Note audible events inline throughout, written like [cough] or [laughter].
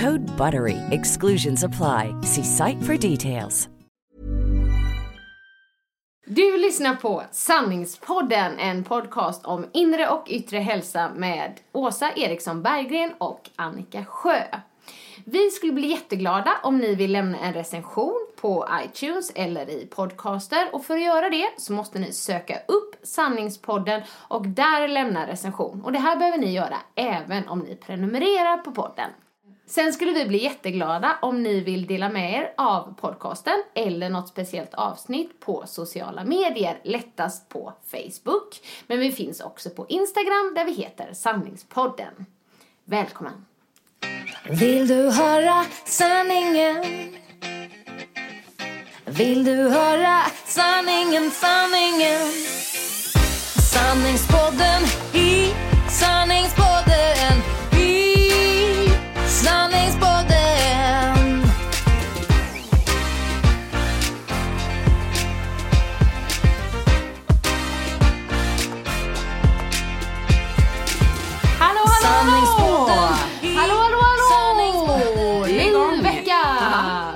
Code BUTTERY. Exclusions apply. See site for details. Du lyssnar på Sanningspodden, en podcast om inre och yttre hälsa med Åsa Eriksson Berggren och Annika Sjö. Vi skulle bli jätteglada om ni vill lämna en recension på iTunes eller i podcaster och för att göra det så måste ni söka upp Sanningspodden och där lämna recension. Och det här behöver ni göra även om ni prenumererar på podden. Sen skulle vi bli jätteglada om ni vill dela med er av podcasten eller något speciellt avsnitt på sociala medier, lättast på Facebook. Men vi finns också på Instagram där vi heter Sanningspodden. Välkommen! Vill du höra sanningen? Vill du höra sanningen, sanningen? Sanningspodden i sanningspodden sanningspodden Hallå, hallå, hallå! Hallå, hallå, hallå! Sanningspodden. Ny vecka!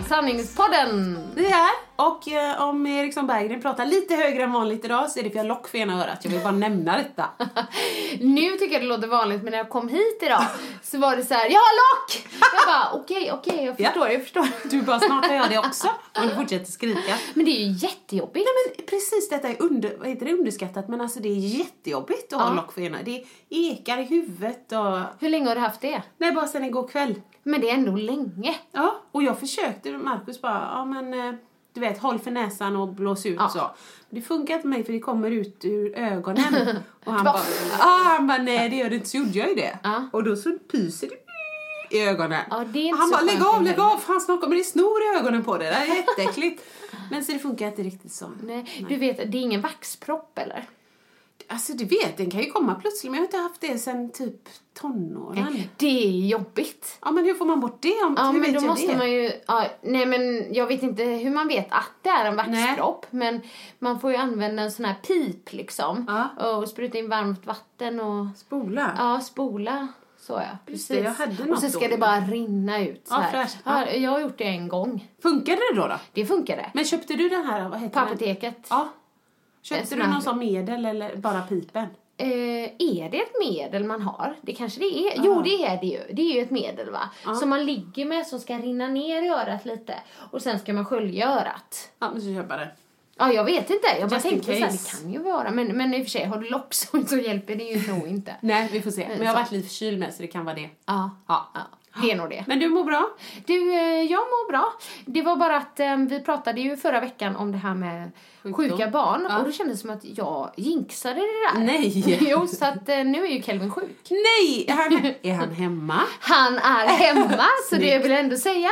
Sanningspodden! Vi är här och eh, om Eriksson Berggren pratar lite högre än vanligt idag så är det för jag har lock för ena örat. Jag vill bara nämna detta. [laughs] Nu tycker jag det låter vanligt men när jag kom hit idag så var det så här: jag har lock! Jag bara [laughs] okej, okej, jag Ja. förstår, jag förstår. Du bara, snart har jag det också. [laughs] Och du fortsätter skrika. Men det är ju jättejobbigt. Nej men precis detta är under, vad heter det, underskattat men alltså det är jättejobbigt att ha Ja. lock för ena. Det ekar i huvudet och... Hur länge har du haft det? Nej bara sen igår kväll. Men det är ändå länge. Ja, och jag försökte, Markus bara, ja men eh, du vet, håll för näsan och blås ut Ja. så. Det funkar inte för mig för det kommer ut ur ögonen. [laughs] Och han Bara- ja han bara, nej det gör det inte. Så gjorde jag ju det. Ja. Och då så pyser det i ögonen. Ja, han bara, lägg av, lägg av, fan snart kommer det snor i ögonen på det. Det är jätteäckligt. men så det funkar inte riktigt så. Nej, Du vet, det är ingen vaxpropp eller? Alltså du vet, den kan ju komma plötsligt men jag har inte haft det sen typ tonåren. Det är jobbigt. Ja men hur får man bort det? Om, Ja, hur men vet då måste det? man ju... Ja, nej, men jag vet inte hur man vet att det är en vaxpropp. Men man får ju använda en sån här pip liksom. Ja. Och spruta in varmt vatten och... Spola? Ja, spola. Så ja, precis. det, jag hade och något så ska då det bara rinna ut så Ja, här. Ja, Ja. jag har gjort det en gång. Funkade det då? då? Det funkade. Men köpte du den här, vad heter På den? apoteket. Ja. Köpte du någon sån medel eller bara pipen? Eh, är det ett medel man har? Det kanske det är. Jo, det är det ju. Det är ju ett medel va? Som man ligger med som ska rinna ner i örat lite. Och sen ska man skölja örat. Ja, men så köpa det. Ja, jag vet inte. Jag bara tänkte så här, det kan ju vara. Men, men i och för sig, har du lock [laughs] så, hjälper det ju nog inte. Nej, vi får se. Men jag har varit lite förkyld med så det kan vara det. Ja, Ja. Det är nog det. Men du mår bra? Du, eh, jag mår bra. Det var bara att eh, vi pratade ju förra veckan om det här med Sjukdom. sjuka barn. Ja. Och det kändes som att jag jinxade det där. Nej. [laughs] jo, så att eh, nu är ju Kelvin sjuk. Nej! Är han, är han hemma? Han är hemma, [laughs] så det vill jag ändå säga.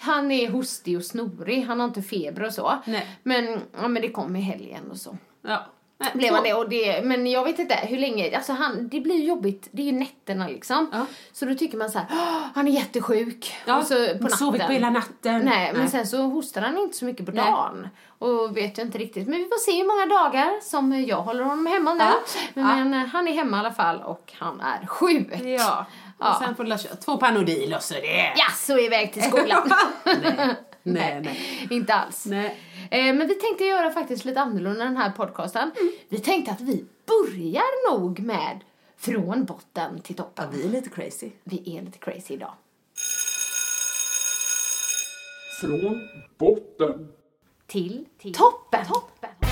Han är hostig och snorig, han har inte feber och så. Nej. Men, ja, men det kom i helgen och så. Ja. Blev han det, och det, men jag vet inte hur länge, alltså han, det blir jobbigt, det är ju nätterna liksom. Ja. Så då tycker man så här, "Åh, han är jättesjuk. Ja, och så på natten. sovit på hela natten. Nej, men sen så hostar han inte så mycket på Nej. dagen. Och vet jag inte riktigt. Men vi får se hur många dagar som jag håller honom hemma nu. Ja. Men eh, han är hemma i alla fall och han är sjuk. Ja. Och Ja. sen får du två Panodil och så det. Ja, så iväg till skolan. [laughs] nej, nej. Inte alls. Nej. Eh, men vi tänkte göra faktiskt lite annorlunda den här podcasten. Mm. Vi tänkte att vi börjar nog med från botten till toppen. Ja, vi är lite crazy. Vi är lite crazy idag. Från botten. Till, till toppen. toppen.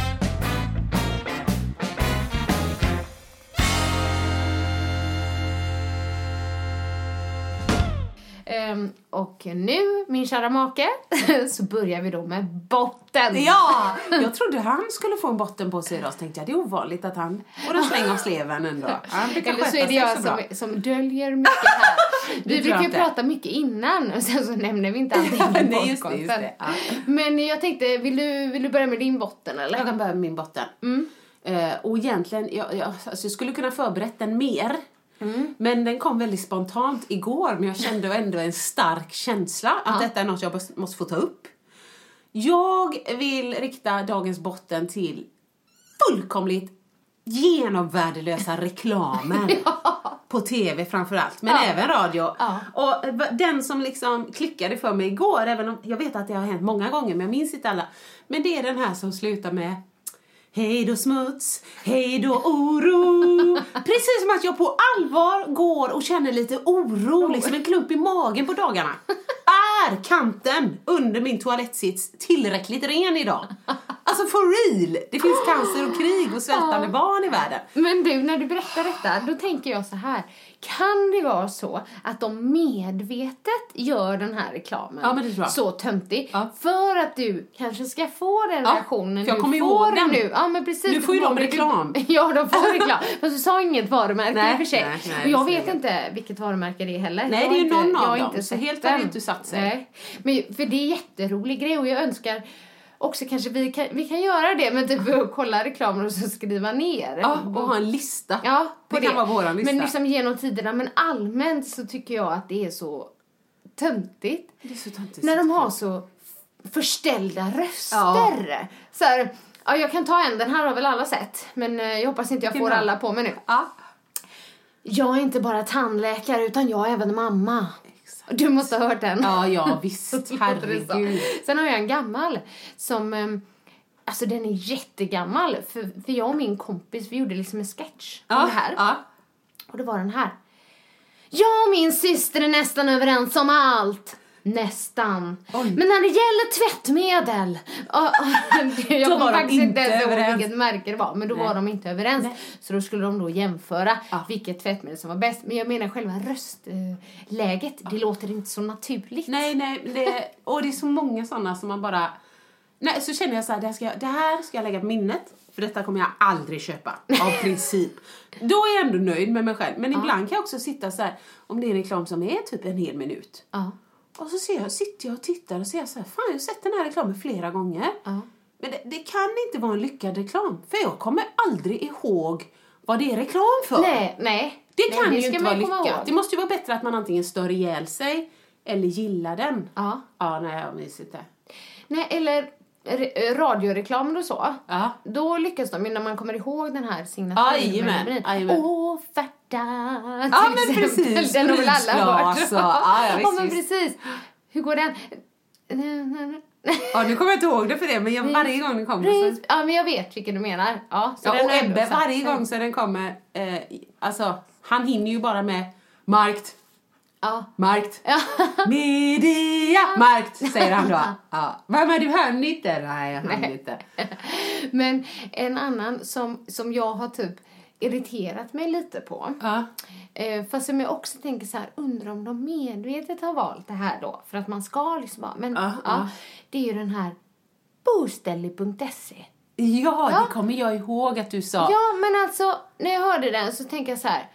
Ehm, och nu, min kära make, [laughs] så börjar vi då med botten. Ja! Jag trodde han skulle få en botten på sig idag, så tänkte jag det är ovanligt att han får en släng av sleven ändå. Han brukar Eller så är det jag bra. som, som döljer mycket här. [laughs] Vi brukar ju prata mycket innan och sen så nämner vi inte allting i [laughs] Nej, just det, just det. Ja. Men jag tänkte, vill du, vill du börja med din botten eller? Jag kan börja med min botten. Eh, och egentligen, jag, jag, alltså jag skulle kunna förberett den mer. Men den kom väldigt spontant igår, men jag kände ändå en stark känsla att detta är något jag måste- få ta upp. Jag vill rikta dagens botten till fullkomligt genomvärdelösa reklamer. [laughs] På tv framförallt, men även radio. Och eh, den som liksom klickade för mig igår, även om jag vet att det har hänt många gånger, men jag minns inte alla. Men det är den här som slutar med Hej då smuts, hej då oro. Precis som att jag på allvar går och känner lite oro, liksom en klump i magen på dagarna. [laughs] Är kanten under min toalettsits tillräckligt ren idag? Alltså for real! Det finns cancer och krig och svältande barn i världen. Men du, när du berättar detta, då tänker jag så här. Kan det vara så att de medvetet gör den här reklamen Ja, jag. så töntig Ja. för att du kanske ska få den Ja, reaktionen jag du kommer får ihåg den. nu? Ja, men precis. Nu får ju Du de reklam. [laughs] Ja, de får reklam. Fast du sa inget varumärke Nej, i och för sig. nej, nej, och jag vet säger inte vilket varumärke det är heller. Nej, Jag det är ju inte, någon jag av dem, Inte så helt har den. inte satt sig. Nej. Men, för det är en jätterolig grej och jag önskar också kanske vi kan, vi kan göra det men typ [laughs] kolla reklamer och så skriva ner. Ja, och ha en lista. Ja, på det kan vara våran lista. Men liksom genom tiderna. Men allmänt så tycker jag att det är så töntigt. Det är så töntigt. När de har så förställda röster. Så här, ja, jag kan ta en, den här har väl alla sett. Men eh, jag hoppas inte jag får alla på mig nu. Ja. Jag är inte bara tandläkare utan jag är även mamma. Du måste ha hört den. Ja, ja visst. [laughs] Herregud. Sen har jag en gammal som, ehm, alltså den är jättegammal. För, för jag och min kompis, vi gjorde liksom en sketch om det här. Ja. Och det var den här. Jag och min syster är nästan överens om allt. Nästan. Oj. Men när det gäller tvättmedel. [laughs] och- och- jag kommer faktiskt inte ens ihåg vilket märke det var. Men då var de inte överens. Så då skulle de då jämföra Ja. vilket tvättmedel som var bäst. Men jag menar själva röstläget. Det låter inte så naturligt. Nej, nej, det, och det är så många sådana som man bara... Nej, så känner jag så här, det här, ska jag, det här ska jag lägga på minnet. För detta kommer jag aldrig köpa, av [laughs] princip. Då är jag ändå nöjd med mig själv. Men ibland kan jag också sitta så här, om det är en reklam som är typ en hel minut. Och så ser jag, sitter jag och tittar och ser så här, fan jag har sett den här reklamen flera gånger. Ja. Men det, det kan inte vara en lyckad reklam. För jag kommer aldrig ihåg vad det är reklam för. Nej, nej. Det Nej, kan ju ska inte vara lyckat. ihåg. Det måste ju vara bättre att man antingen stör ihjäl sig eller gillar den. Ja. Ja, nej, jag minns inte. Nej, eller re- radioreklamer och så. Ja. Då lyckas de ju när man kommer ihåg den här signaturen. Ja, jajamän, melodin. jajamän. Offerta Ja, men exempel. precis. Den har väl alla hört? Och- ja, ja, visst, men visst. precis. Hur går den? Ja, nu kommer jag inte ihåg det för det, men jag, varje gång den kommer så... Ja, men jag vet vilken du menar. Ja, så Ja, och Ebbe, varje gång så den kommer, eh, alltså, han hinner ju bara med markt, Ja. markt, media, markt, säger han då. Ja. Men, men du hann inte? Nej, jag hann inte. [laughs] Men en annan som, som jag har typ irriterat mig lite på. Ja. Eh, fast som jag också tänker så här, undrar om de medvetet har valt det här då. För att man ska liksom bara, men Ja, ja, det är ju den här boställlig.se. Ja, Ja. det kommer jag ihåg att du sa. Ja, men alltså när jag hörde den så tänker jag så här.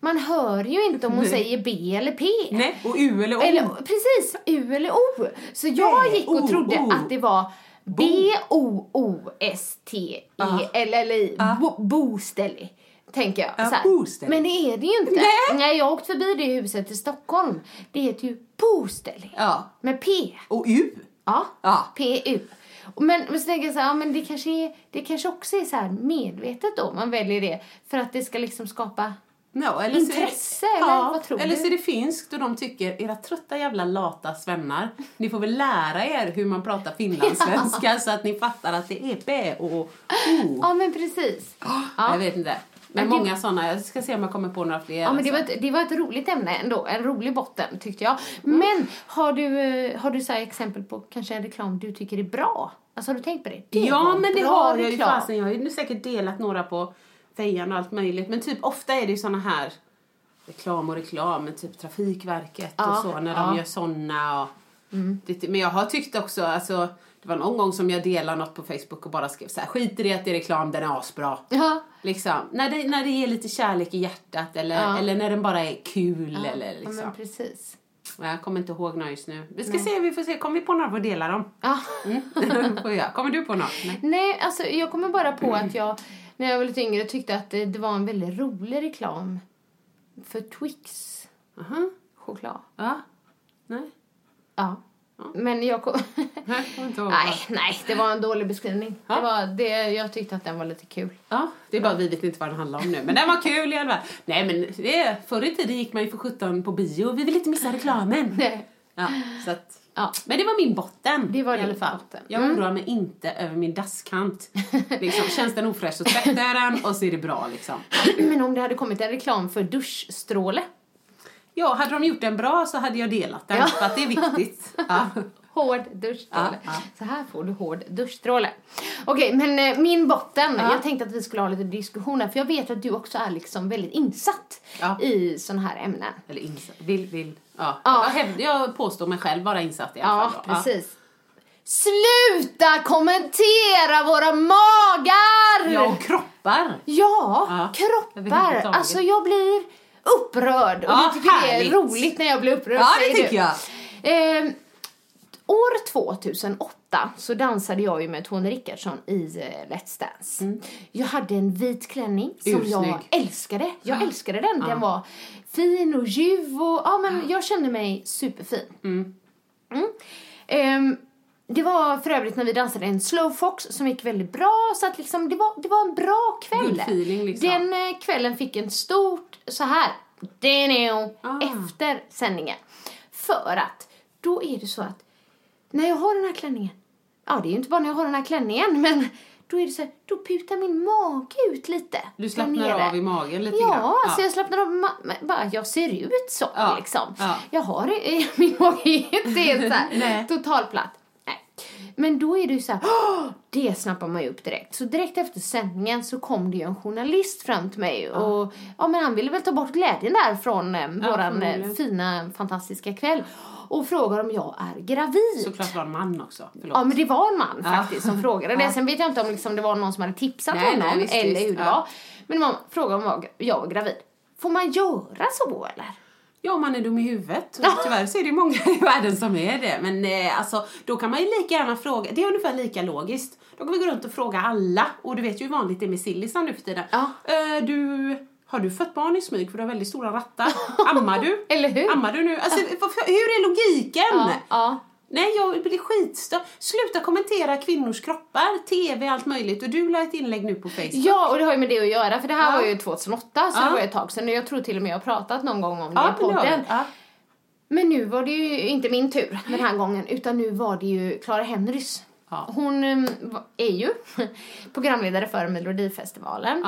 Man hör ju inte om hon Nej. säger B eller P. Nej, och U eller O. Eller, precis, U eller O. Så jag Nej, gick och O, trodde O. att det var B-O-O-S-T-E Ja. eller, eller i, Ja. bo, boställlig. Tänker jag. Ja. Men det är det ju inte. Nej. Nej, jag har åkt förbi det huset i Stockholm. Det heter ju boställlig. Ja. Med P. Och U. Ja. Ja. PU. Men, men så tänker jag så här, ja, men det kanske, är, det kanske också är så medvetet då man väljer det för att det ska liksom skapa No, eller Intresse, så är det, eller ja, vad tror Eller du? så är det finskt och de tycker, era trötta jävla lata svennar, ni får väl lära er hur man pratar finlandssvenska [laughs] så att ni fattar att det är B och O. Ja, men precis. Jag vet inte. Men det- många sådana, jag ska se om jag kommer på några fler. Ja, men det var, ett, det var ett roligt ämne ändå, en rolig botten tyckte jag. Mm. Men har du, eh, har du så exempel på kanske en reklam du tycker är bra? Alltså har du tänkt på det? det Ja, men det har jag ju fasen. Jag har ju säkert delat några på fejan och allt möjligt. Men typ ofta är det ju såna här reklam och reklam, men typ Trafikverket Ja, och så när ja. Mm. de gör såna och det, Men jag har tyckt också, alltså det var någon gång som jag delade något på Facebook och bara skrev så här, skit i det att det är reklam, den är asbra. Ja, Liksom, när det, när det ger lite kärlek i hjärtat eller, Ja. eller när den bara är kul eller ja liksom. men precis. Jag kommer inte ihåg några just nu. Vi ska se, vi får se. Kommer vi på några får dela dem. Ja. Mm. [laughs] Kommer du på något? Nej. Nej, alltså jag kommer bara på att jag när jag var lite yngre tyckte att det, det var en väldigt rolig reklam för Twix Aha. choklad. Ja. Nej. Ja. Men jag kom... [laughs] Nej, nej, det var en dålig beskrivning. Ja. Det var det, jag tyckte att den var lite kul. Ja, det är bara vi vet inte vad den handlar om nu. Men den var kul i alla fall. Nej men det, förr i tiden gick man ju för 17 på bio. Vi vill inte missa reklamen. [laughs] Nej. Ja, så att, Ja. Men det var min botten Det var i alla fall. botten. Jag Mm. oroar mig inte över min dasskant. [laughs] liksom, känns den ofräsch så tvättar jag den och så är det bra liksom. [clears throat] Men om det hade kommit en reklam för duschstråle. Ja, hade de gjort den bra så hade jag delat den Ja. för att det är viktigt. Ja. [laughs] Hård duschstråle. Ja, ja. Så här får du hård duschstråle. Okej, men eh, min botten. Ja. Jag tänkte att vi skulle ha lite diskussioner. För jag vet att du också är liksom väldigt insatt i såna här ämnen. Eller insatt. Vill, vill. Ja. Ja. Jag, jag påstår mig själv vara insatt i alla Ja, fall. då. precis. Sluta kommentera våra magar! Ja, och kroppar. Ja, Ja, kroppar. överhuvudtaget. Alltså jag blir upprörd. Och Ja, du tycker det är härligt. roligt när jag blir upprörd. Ja, det tycker du. jag. Eh, år 2008 så dansade jag ju med Tony Rickardsson i eh, Let's Dance. Jag hade en vit klänning som jag Mm. Ursnygg. älskade. Jag älskade den. Den var fin och ljuv och ja men jag kände mig superfin. Mm. Ehm, det var för övrigt när vi dansade en slowfox som gick väldigt bra så att liksom det var, det var en bra kväll. Feeling, liksom. Den eh, kvällen fick en stort så här Ah. efter sändningen. För att då är det så att när jag har den här klänningen, ja det är ju inte bara när jag har den här klänningen men då är det så här, då putar min mage ut lite. Du slappnar av i magen lite Ja, grann. alltså jag slappnar av, bara jag ser ut så Ja, liksom. ja. Jag har, [laughs] min mage är inte helt så här, totalplatt. Men då är det ju så här, det snappar man ju upp direkt. Så direkt efter sändningen så kom det ju en journalist fram till mig och ja men han ville väl ta bort glädjen där från eh, våran eh, fina fantastiska kväll och frågar om jag är gravid. Såklart var en man också. Förlåt. Ja men det var en man Ja. faktiskt som frågade det. Ja. Sen vet jag inte om liksom det var någon som hade tipsat Nej, honom nej, visst, eller visst. hur det Ja. var. Men man frågade om jag- jag var gravid. Får man göra så eller? Ja, om man är dum i huvudet. [laughs] Tyvärr så är det många i världen som är det. Men eh, alltså, då kan man ju lika gärna fråga. Det är ungefär lika logiskt. Då kan vi gå runt och fråga alla. Och du vet ju hur vanligt det är med sillisar nu för tiden. Ja. Eh, du, har du fött barn i smyg för du har väldigt stora rattar? Ammar du? [laughs] Eller hur? Ammar du nu? Alltså, hur är logiken? Ja, ja. Nej, jag blir skitstörd. Sluta kommentera kvinnors kroppar, tv, allt möjligt. Och du la ett inlägg nu på Facebook. Ja, och det har ju med det att göra för det här Ja. var ju 2008 så Ja. det var ett tag sedan. Jag tror till och med jag har pratat någon gång om det Ja, i podden. Ja. Men nu var det ju inte min tur den här gången utan nu var det ju Clara Henrys. Hon va- är ju [laughs] programledare för Melodifestivalen.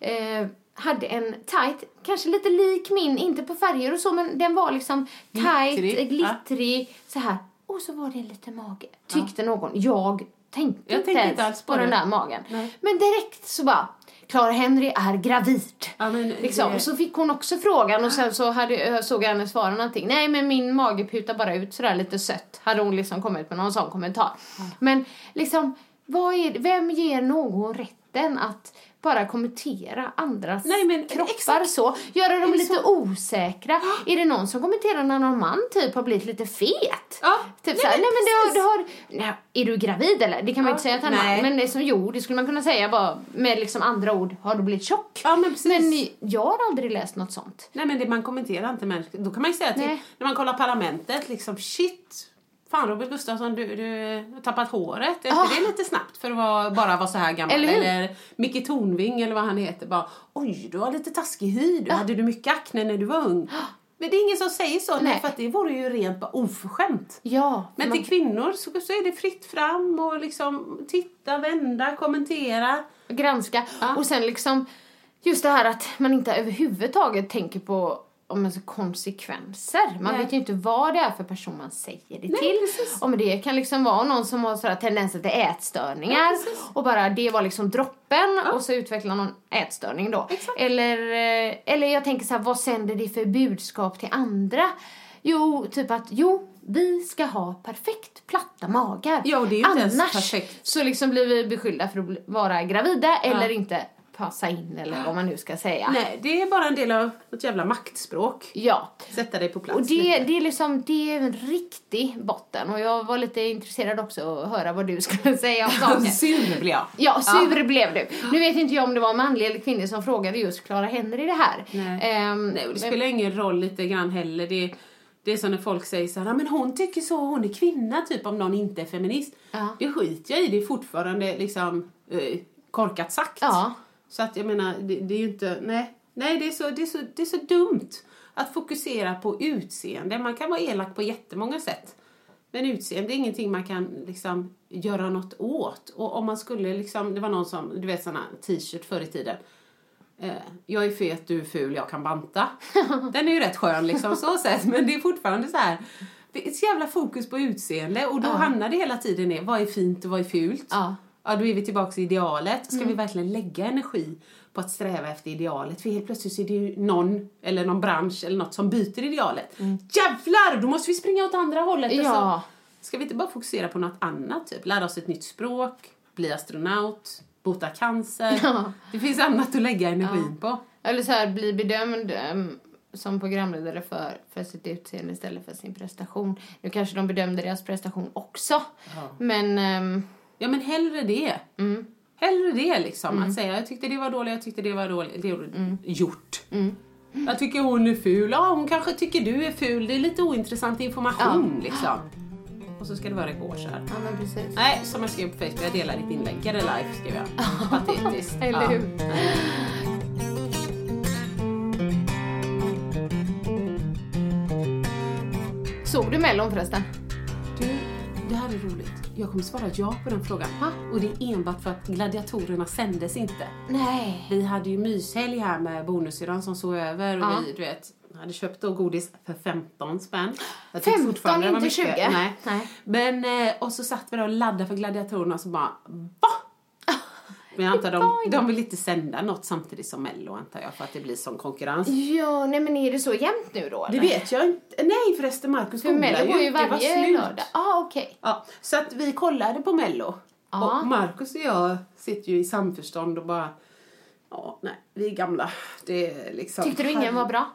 Eh, hade en tight, kanske lite lik min, inte på färger och så men den var liksom tight, Glittrig, glittrig, så här. Och så var det lite mage, tyckte någon. Jag tänkte Jag tänkte inte alls på, den där magen. Nej. Men direkt så bara, Clara Henry är gravid. Ja, men Liksom. det- Och så fick hon också frågan och sen så hade, jag- såg jag henne svara någonting. Nej men min mage putar bara ut sådär lite sött. Hade hon liksom kommit med någon sån kommentar. Men liksom, vad är, vem ger någon rätten att bara kommentera andras Nej, men kroppar exakt. så? Göra dem lite så? osäkra? Är det någon som kommenterar när någon man typ har blivit lite fet? Ja. Typ Nej, såhär, men nej men du har, du har, nej, är du gravid eller? Det kan man ju Ja, inte säga till en man. Men det är som jo, det skulle man kunna säga bara med liksom andra ord, har du blivit tjock? Ja, men. Men jag har aldrig läst något sånt. Nej men det, man kommenterar inte människor. Då kan man ju säga till, när man kollar Parlamentet, liksom shit. Fan Robert Gustafsson, du, du har tappat håret. Är inte det lite snabbt för att vara, bara vara så här gammal? Eller hur? Eller Micke Tornving eller vad han heter. Bara, Oj, du har lite taskig hy. Du, Hade du mycket akne när du var ung? Men det är ingen som säger så. Nej. Nej. för att det vore ju rent bara oförskämt. Ja. Men man, till kvinnor så, så är det fritt fram och liksom titta, vända, kommentera. granska. Ja. Och sen liksom, just det här att man inte överhuvudtaget tänker på om alltså, konsekvenser. Man Nej. vet ju inte vad det är för person man säger det Nej, till. precis. Om det kan liksom vara någon som har sådär tendenser till ätstörningar Ja, och bara det var liksom droppen och så utvecklar någon ätstörning då. Exakt. Eller, eh, eller jag tänker så här, vad sänder det för budskap till andra? Jo, typ att jo, vi ska ha perfekt platta magar. Ja, Annars perfekt. så liksom blir vi beskyllda för att vara gravida eller inte passa in eller vad man nu ska säga. Nej, det är bara en del av ett jävla maktspråk. Ja. Sätta dig på plats Och det, lite. det är liksom, det är en riktig botten. Och jag var lite intresserad också att höra vad du skulle [laughs] säga om saken. Sur blir jag. Ja, sur blev du. Nu vet inte jag om det var manlig eller kvinnlig som frågade just Clara Henry det här. Nej. Ehm, Nej, det men- spelar ingen roll lite grann heller. Det, det är som när folk säger så här, "Ja, men hon tycker så, hon är kvinna, typ om någon inte är feminist. Ja. Det skiter jag i, det är fortfarande liksom eh, korkat sagt. Ja. Så att jag menar, det, det är ju inte, nej, nej det, är så, det, är så, det är så dumt att fokusera på utseende. Man kan vara elak på jättemånga sätt. Men utseende är ingenting man kan liksom göra något åt. Och om man skulle liksom, det var någon som, du vet såna t-shirt förr i tiden. Eh, jag är fet, du är ful, jag kan banta. [laughs] Den är ju rätt skön liksom så sett. Men det är fortfarande så här. Det är så jävla fokus på utseende och då hamnar det hela tiden i vad är fint och vad är fult. Ja. Ja, då är vi tillbaka i idealet. Ska vi verkligen lägga energi på att sträva efter idealet? För helt plötsligt så är det ju någon, eller någon bransch eller något som byter idealet. Jävlar! Då måste vi springa åt andra hållet. Ja. Alltså. Ska vi inte bara fokusera på något annat? Typ lära oss ett nytt språk, bli astronaut, bota cancer. Ja. Det finns annat att lägga energin på. Eller så här, bli bedömd ehm, som programledare för, för sitt utseende istället för sin prestation. Nu kanske de bedömde deras prestation också. Men, ehm, Ja, men hellre det. Mm. Hellre det liksom. Att säga jag tyckte det var dåligt, jag tyckte det var dåligt. Det Mm. gjort. Jag tycker hon är ful. Ja, hon kanske tycker du är ful. Det är lite ointressant information liksom. Och så ska det vara igår så här. ja men precis. Nej, som jag skrev på Facebook, jag delar ditt inlägg. Get a life skrev jag. [laughs] Patetiskt. Eller Ja. hur? Såg du Mellon förresten? Här är roligt. Jag kommer svara ja på den frågan. Och det är enbart för att gladiatorerna sändes inte. Nej. Vi hade ju myshelg här med bonussyrran som sov över och Ja. vi, du vet, hade köpt då godis för 15 spänn. Jag 15, tyckte fortfarande det var inte mycket. 20? Nej. Nej. Men, eh, och så satt vi då och laddade för gladiatorerna och så bara, va? Men jag antar de, de vill inte sända något samtidigt som Mello antar jag för att det blir sån konkurrens. Ja, nej men är det så jämnt nu då? Det eller? vet jag inte. Nej förresten Markus För Mello går ju Det var varje lördag. Ah, okej. Ja, så att vi kollade på Mello. Ja. Och Markus och jag sitter ju i samförstånd och bara, ja nej, vi är gamla. Det är liksom... Tyckte du ingen var bra?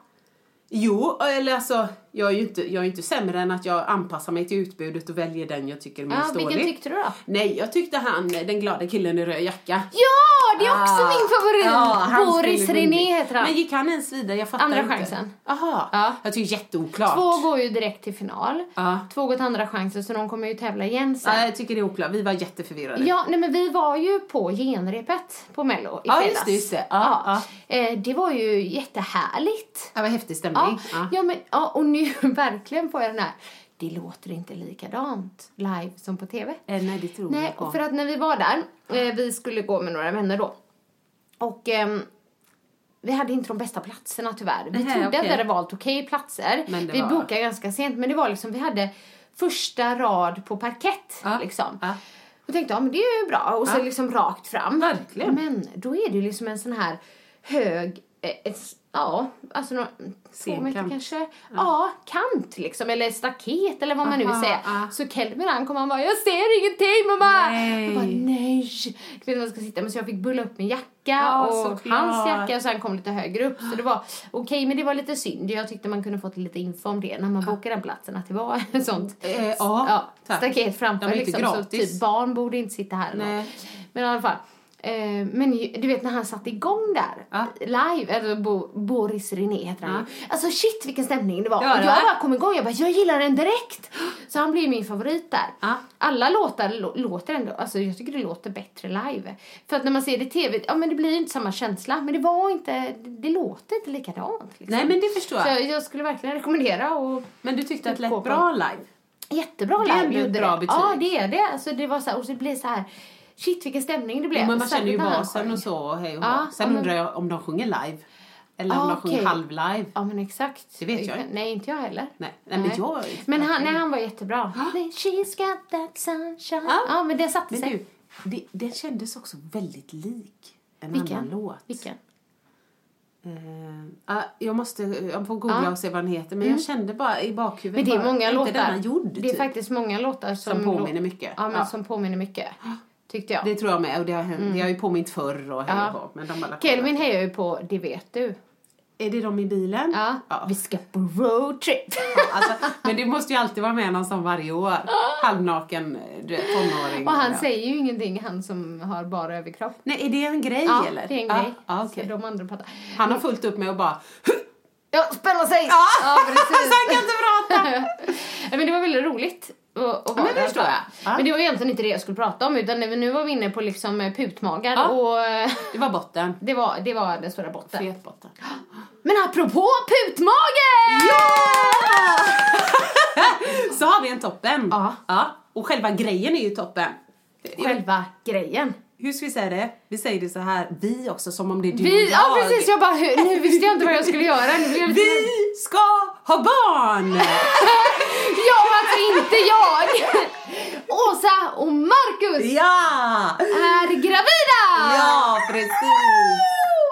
Jo, eller alltså, jag är ju inte, jag är inte sämre än att jag anpassar mig till utbudet och väljer den jag tycker är minst vilken dålig. tyckte du då? Nej, jag tyckte han, den glada killen i röd jacka. Ja, det är också Ah. min favorit! Han Boris René heter han. Men gick han ens vidare? Jag fattar Andra inte. chansen. Aha. Ja. Jag tycker jätteoklart. Två går ju direkt till final. Ja. Två går till andra chansen så de kommer ju tävla igen sen. Ja, jag tycker det är oklart. Vi var jätteförvirrade. Ja, nej men vi var ju på genrepet på Mello i Ja, fredags. just det, just det. Ja, Eh, det var ju jättehärligt. Det var häftig stämning. Ja, men, ja, och nu [laughs] verkligen får jag den här, det låter inte likadant live som på TV. Eh, nej, det tror Nej, jag på. för att när vi var där, eh, vi skulle gå med några vänner då. Och ehm, vi hade inte de bästa platserna tyvärr. Vi Nähä, trodde att okej. vi hade valt okej platser. Men det vi var- bokade ganska sent, men det var liksom, vi hade första rad på parkett Ja, liksom. ja. Och tänkte, ja men det är ju bra. Och så Ja. liksom rakt fram. Verkligen. Men då är det ju liksom en sån här hög, eh, ett, ja, alltså någon, två meter kanske. Ja. kant liksom. Eller staket eller vad man nu vill säga. ja. Så Kelvin han kom och han bara, jag ser ingenting mamma! Nej. Jag bara, nej. Du vet man ska sitta, men så jag fick bulla upp min jacka Ja, och såklart. hans jacka så han kom lite högre upp. Så det var okej, men det var lite synd. Jag tyckte man kunde fått lite info om det när man bokade den platsen. Att det var [laughs] sånt Eh, ja, tack. staket framför liksom. Så typ barn borde inte sitta här. Men i alla fall. Eh, men du vet när han satte igång där, Ja. live, eller Bo, Boris René heter han ju. Alltså shit vilken stämning det var. Det var jag bara kom igång, jag bara jag gillar den direkt. Så han blir min favorit där. Ja. Alla låtar lå- låter ändå, alltså jag tycker det låter bättre live. För att när man ser det i tv, ja men det blir ju inte samma känsla. Men det var inte, det, det låter inte likadant. Liksom. Nej, men det förstår Så jag. jag, jag skulle verkligen rekommendera och Men du tyckte att det lät bra live? Jättebra Det är live ett bra betyg. Ja, det är det. Alltså, det var så här, och så blir det så här shit vilken stämning det blev. Men man känner ju basen och så hej och Ja. Sen ja, men- undrar jag om de sjunger live. Eller om Ah, de sjunger okej. halv-live. Ja men exakt. Det vet jag inte. Nej inte jag heller. Nej, nej men jag... Men han, nej, han var jättebra. [gasps] She's got that sunshine. Ja. Ja, men det satte Men sig. du, det, den kändes också väldigt lik en Vilken? annan låt. Vilken? Ja, jag måste, jag får googla Ja. och se vad den heter. Men jag kände bara i bakhuvudet Men det är bara, många inte låtar. denna gjord, det är typ. faktiskt många låtar som, Som påminner mycket. Ja, men Ja. som påminner mycket. [gasps] [gasps] Tyckte jag. Det tror jag med. Och det har, hänt, det har ju påmint förr och hej Ja. och Men de Kelvin hejar ju på Det vet du. Är det de i bilen? Ja. ja. Vi ska på roadtrip. Alltså, men det måste ju alltid vara med någon som varje år. Halvnaken du vet, tonåring. Och han Ja. säger ju ingenting, han som har bara överkropp. Nej, är det en grej Ja, eller? det är en Ja, grej. Ja. Så de andra pratar. Han har fullt upp med att bara... Ja, spänna sig! Ja, ja [laughs] precis. han kan inte prata! [laughs] Ja, men det var väldigt roligt. Att vara men förstår jag. Ja. Men det var egentligen inte det jag skulle prata om utan nu var vi inne på liksom eh, putmagar Ja. och eh, Det var botten. [laughs] det var, det var den stora botten. Fet botten. Men apropå putmage! [laughs] Så har vi en toppen. Ja. ja. Och själva grejen är ju toppen. Själva grejen. Hur ska vi säga det? Vi säger det så här, vi också, som om det är du Vi, och ja jag. precis, jag bara nu visste jag inte vad jag skulle göra. Vi ska ha barn! [laughs] Ja, alltså inte jag! Åsa och Marcus ja! är gravida! Ja, precis!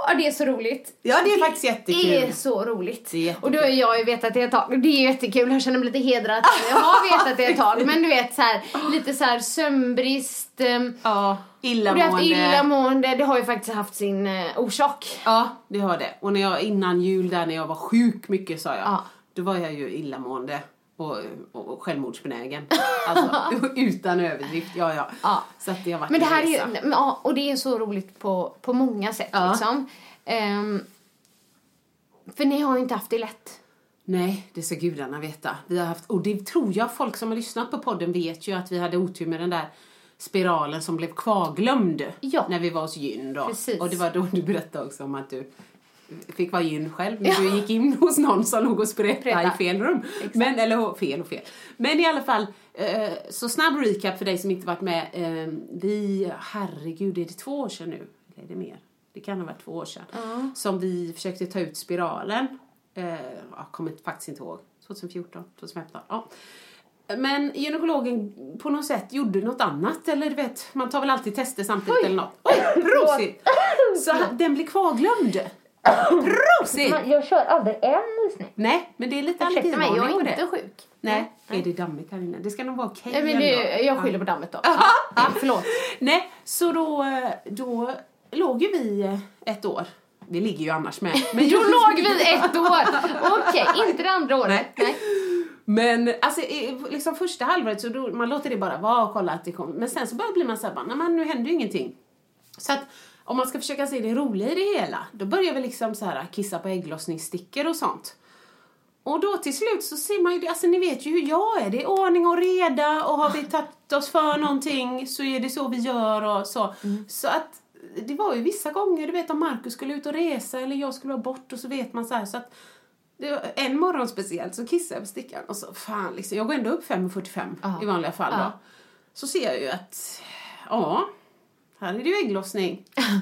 Ja, det är så roligt. Ja, det är faktiskt Det jättekul. är så roligt. Det är jättekul. och då har jag ju vetat det ett tag. Det är jättekul. Jag känner mig lite hedrad. Jag har vetat det ett tag. Men du vet så här, lite så här sömnbrist. ehm, Ja, Och du har haft illamående. illamående. Det har ju faktiskt haft sin eh, orsak. Ja, det har det. Och när jag innan jul där när jag var sjuk mycket sa jag. Ja. Då var jag ju illamående och, och, självmordsbenägen. Alltså [laughs] utan överdrift. Ja, ja. Ja. Så att det har varit Men det här är resa. ju, men, ja, och det är så roligt på, på många sätt Ja. liksom. Ehm, för ni har ju inte haft det lätt. Nej, det ska gudarna veta. Vi har haft, och det tror jag folk som har lyssnat på podden vet ju att vi hade otur med den där spiralen som blev kvarglömd Ja. när vi var hos gyn då. Precis. Och det var då du berättade också om att du fick vara gyn själv när du gick in hos någon som låg och Spreta. i fel rum. Men, eller fel och fel. Men i alla fall, eh, så snabb recap för dig som inte varit med. Eh, vi, herregud, är det två år sedan nu? Eller är det mer? Det kan ha varit två år sedan. Som vi försökte ta ut spiralen. Eh, jag kommer faktiskt inte ihåg. 2014, 2015. Ja. Men gynekologen på något sätt gjorde något annat. Eller du vet, man tar väl alltid tester samtidigt eller något. Oj, prosit! Så den blir kvarglömd. Prosit! Jag kör aldrig en visning. Nej, men det är lite Ursäkta mig, jag allergivarning på är det. inte sjuk. Nej, är det dammigt här inne? Det ska nog vara okej Nej, men ändå. det, jag skyller på dammet då. Ja, ja, förlåt. Nej, så då, då låg ju vi ett år. Vi ligger ju annars med. [laughs] Men Då låg vi ett år. Okej, [laughs] inte det andra året. Nej. Nej. Men alltså liksom första halvåret så då, man låter det bara vara och kolla att det kommer. Men sen så börjar blir man såhär nej men nu händer ju ingenting. Så att om man ska försöka se det roliga i det hela, då börjar vi liksom så här kissa på ägglossningsstickor och sånt. Och då till slut så ser man ju det, alltså ni vet ju hur jag är, det är ordning och reda och har vi tagit oss för någonting så är det så vi gör och så. Så att det var ju vissa gånger, du vet om Markus skulle ut och resa eller jag skulle vara bort och så vet man så här så att en morgon speciellt så kissade jag på stickan och så fan liksom, jag går ändå upp 5.45 i vanliga fall då. Ja. Så ser jag ju att, ja, här är det ju ägglossning. [laughs]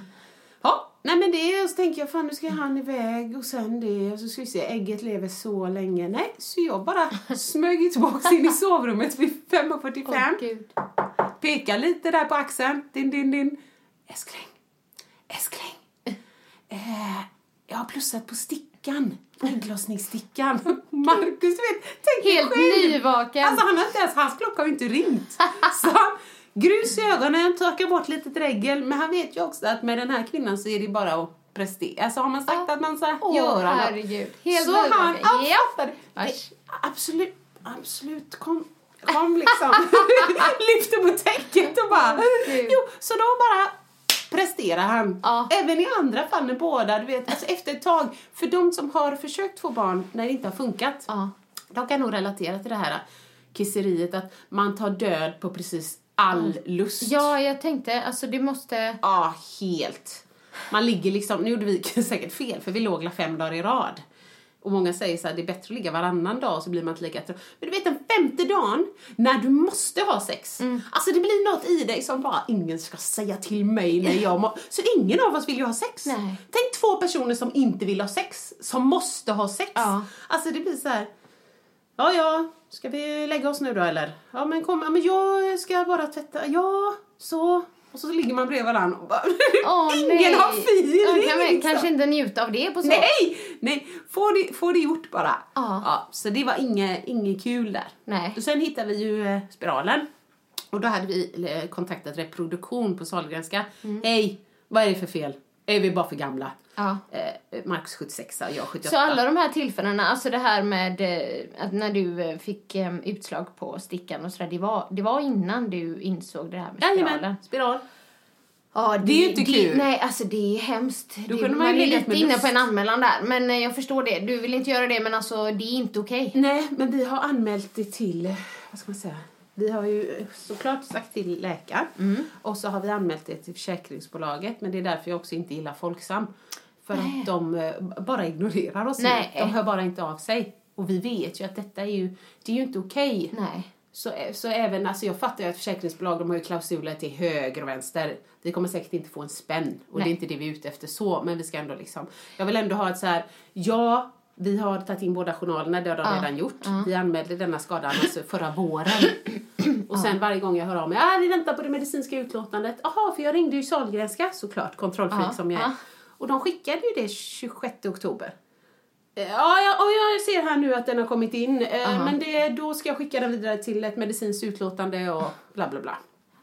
Ja, nej men det och så tänker jag fan nu ska han iväg och sen det och så ska vi se ägget lever så länge. Nej, så jag bara smög tillbaks in i sovrummet vid 5.45. Åh, gud. Pekar lite där på axeln. Din, din, din. Älskling. Älskling. [laughs] Eh, jag har plussat på stickan. [laughs] Ägglossningsstickan. Marcus, du vet. Tänk Helt själv. nyvaken. Alltså han har inte ens, hans klocka har inte ringt. Så grus i ögonen, torkar bort lite dregel. Men han vet ju också att med den här kvinnan så är det bara att prestera. Alltså har man sagt att man ska Åh, göra något. herregud. Helt så han, nyvaken. ja, Ja. Absolut, absolut. Kom, kom liksom. [laughs] Lyfter på täcket och bara... Jo, så då bara presterar han. Ja. Även i andra fall när båda, du vet, alltså efter ett tag. För de som har försökt få barn när det inte har funkat. Ja. De kan nog relatera till det här kisseriet att man tar död på precis all lust. Ja, jag tänkte, alltså det måste... Ja, helt. Man ligger liksom, nu gjorde vi [laughs] säkert fel för vi låg la fem dagar i rad. Och många säger så här, det är bättre att ligga varannan dag så blir man inte lika trött. Men du vet den femte dagen, när du måste ha sex. Alltså det blir något i dig som bara, ingen ska säga till mig när jag må... [laughs] Så ingen av oss vill ju ha sex. Nej. Tänk två personer som inte vill ha sex, som måste ha sex. Ja. Alltså det blir så här. Ja, ja, ska vi lägga oss nu då eller? Ja, men kom, ja, men jag ska bara tvätta. Ja, så. Och så ligger man bredvid varandra och bara, Åh, [laughs] ingen nej. har feeling Ja, kan liksom. Kanske inte njuta av det på så. Nej, nej, få det, få det gjort bara. Ja. så det var inget, inget kul där. Nej. Och sen hittade vi ju eh, spiralen. Och då hade vi kontaktat reproduktion på Sahlgrenska. Mm. Hej, vad är det för fel? Är vi bara för gamla? Ja. Eh, Marcus 76, jag 78. Så alla de här tillfällena, alltså det här med eh, att när du eh, fick utslag på stickan och sådär, det var, det var innan du insåg det här med spiralen? Jajamän, spiral. Ja, Det är ju inte kul. Nej, alltså det är hemskt. Då det, kunde man man ju är lite inne på en anmälan där, men jag förstår det. Du vill inte göra det, men alltså det är inte okej. Nej, men vi har anmält det till, vad ska man säga? Vi har ju såklart sagt till läkaren Mm. och så har vi anmält det till försäkringsbolaget men det är därför jag också inte gillar Folksam. För att de eh, bara ignorerar oss. Nej. De hör bara inte av sig. Och vi vet ju att detta är ju, det är ju inte okej. Nej. Så, så även, alltså jag fattar ju att försäkringsbolag de har ju klausuler till höger och vänster. Vi kommer säkert inte få en spänn och det Nej. är inte det vi är ute efter så, men vi ska ändå liksom, jag vill ändå ha ett så här, ja, vi har tagit in båda journalerna, det har de Ja. redan gjort. Vi anmälde denna skadan alltså förra våren. [clears throat] Och sen varje gång jag hör av mig, ah, vi väntar på det medicinska utlåtandet. Jaha, för jag ringde ju Sahlgrenska såklart, kontrollfreak Ja, som jag är. Och de skickade ju det 26 oktober. Eh, Ja, ja, och jag ser här nu att den har kommit in. eh, Men det, då ska jag skicka den vidare till ett medicinskt utlåtande och bla bla bla.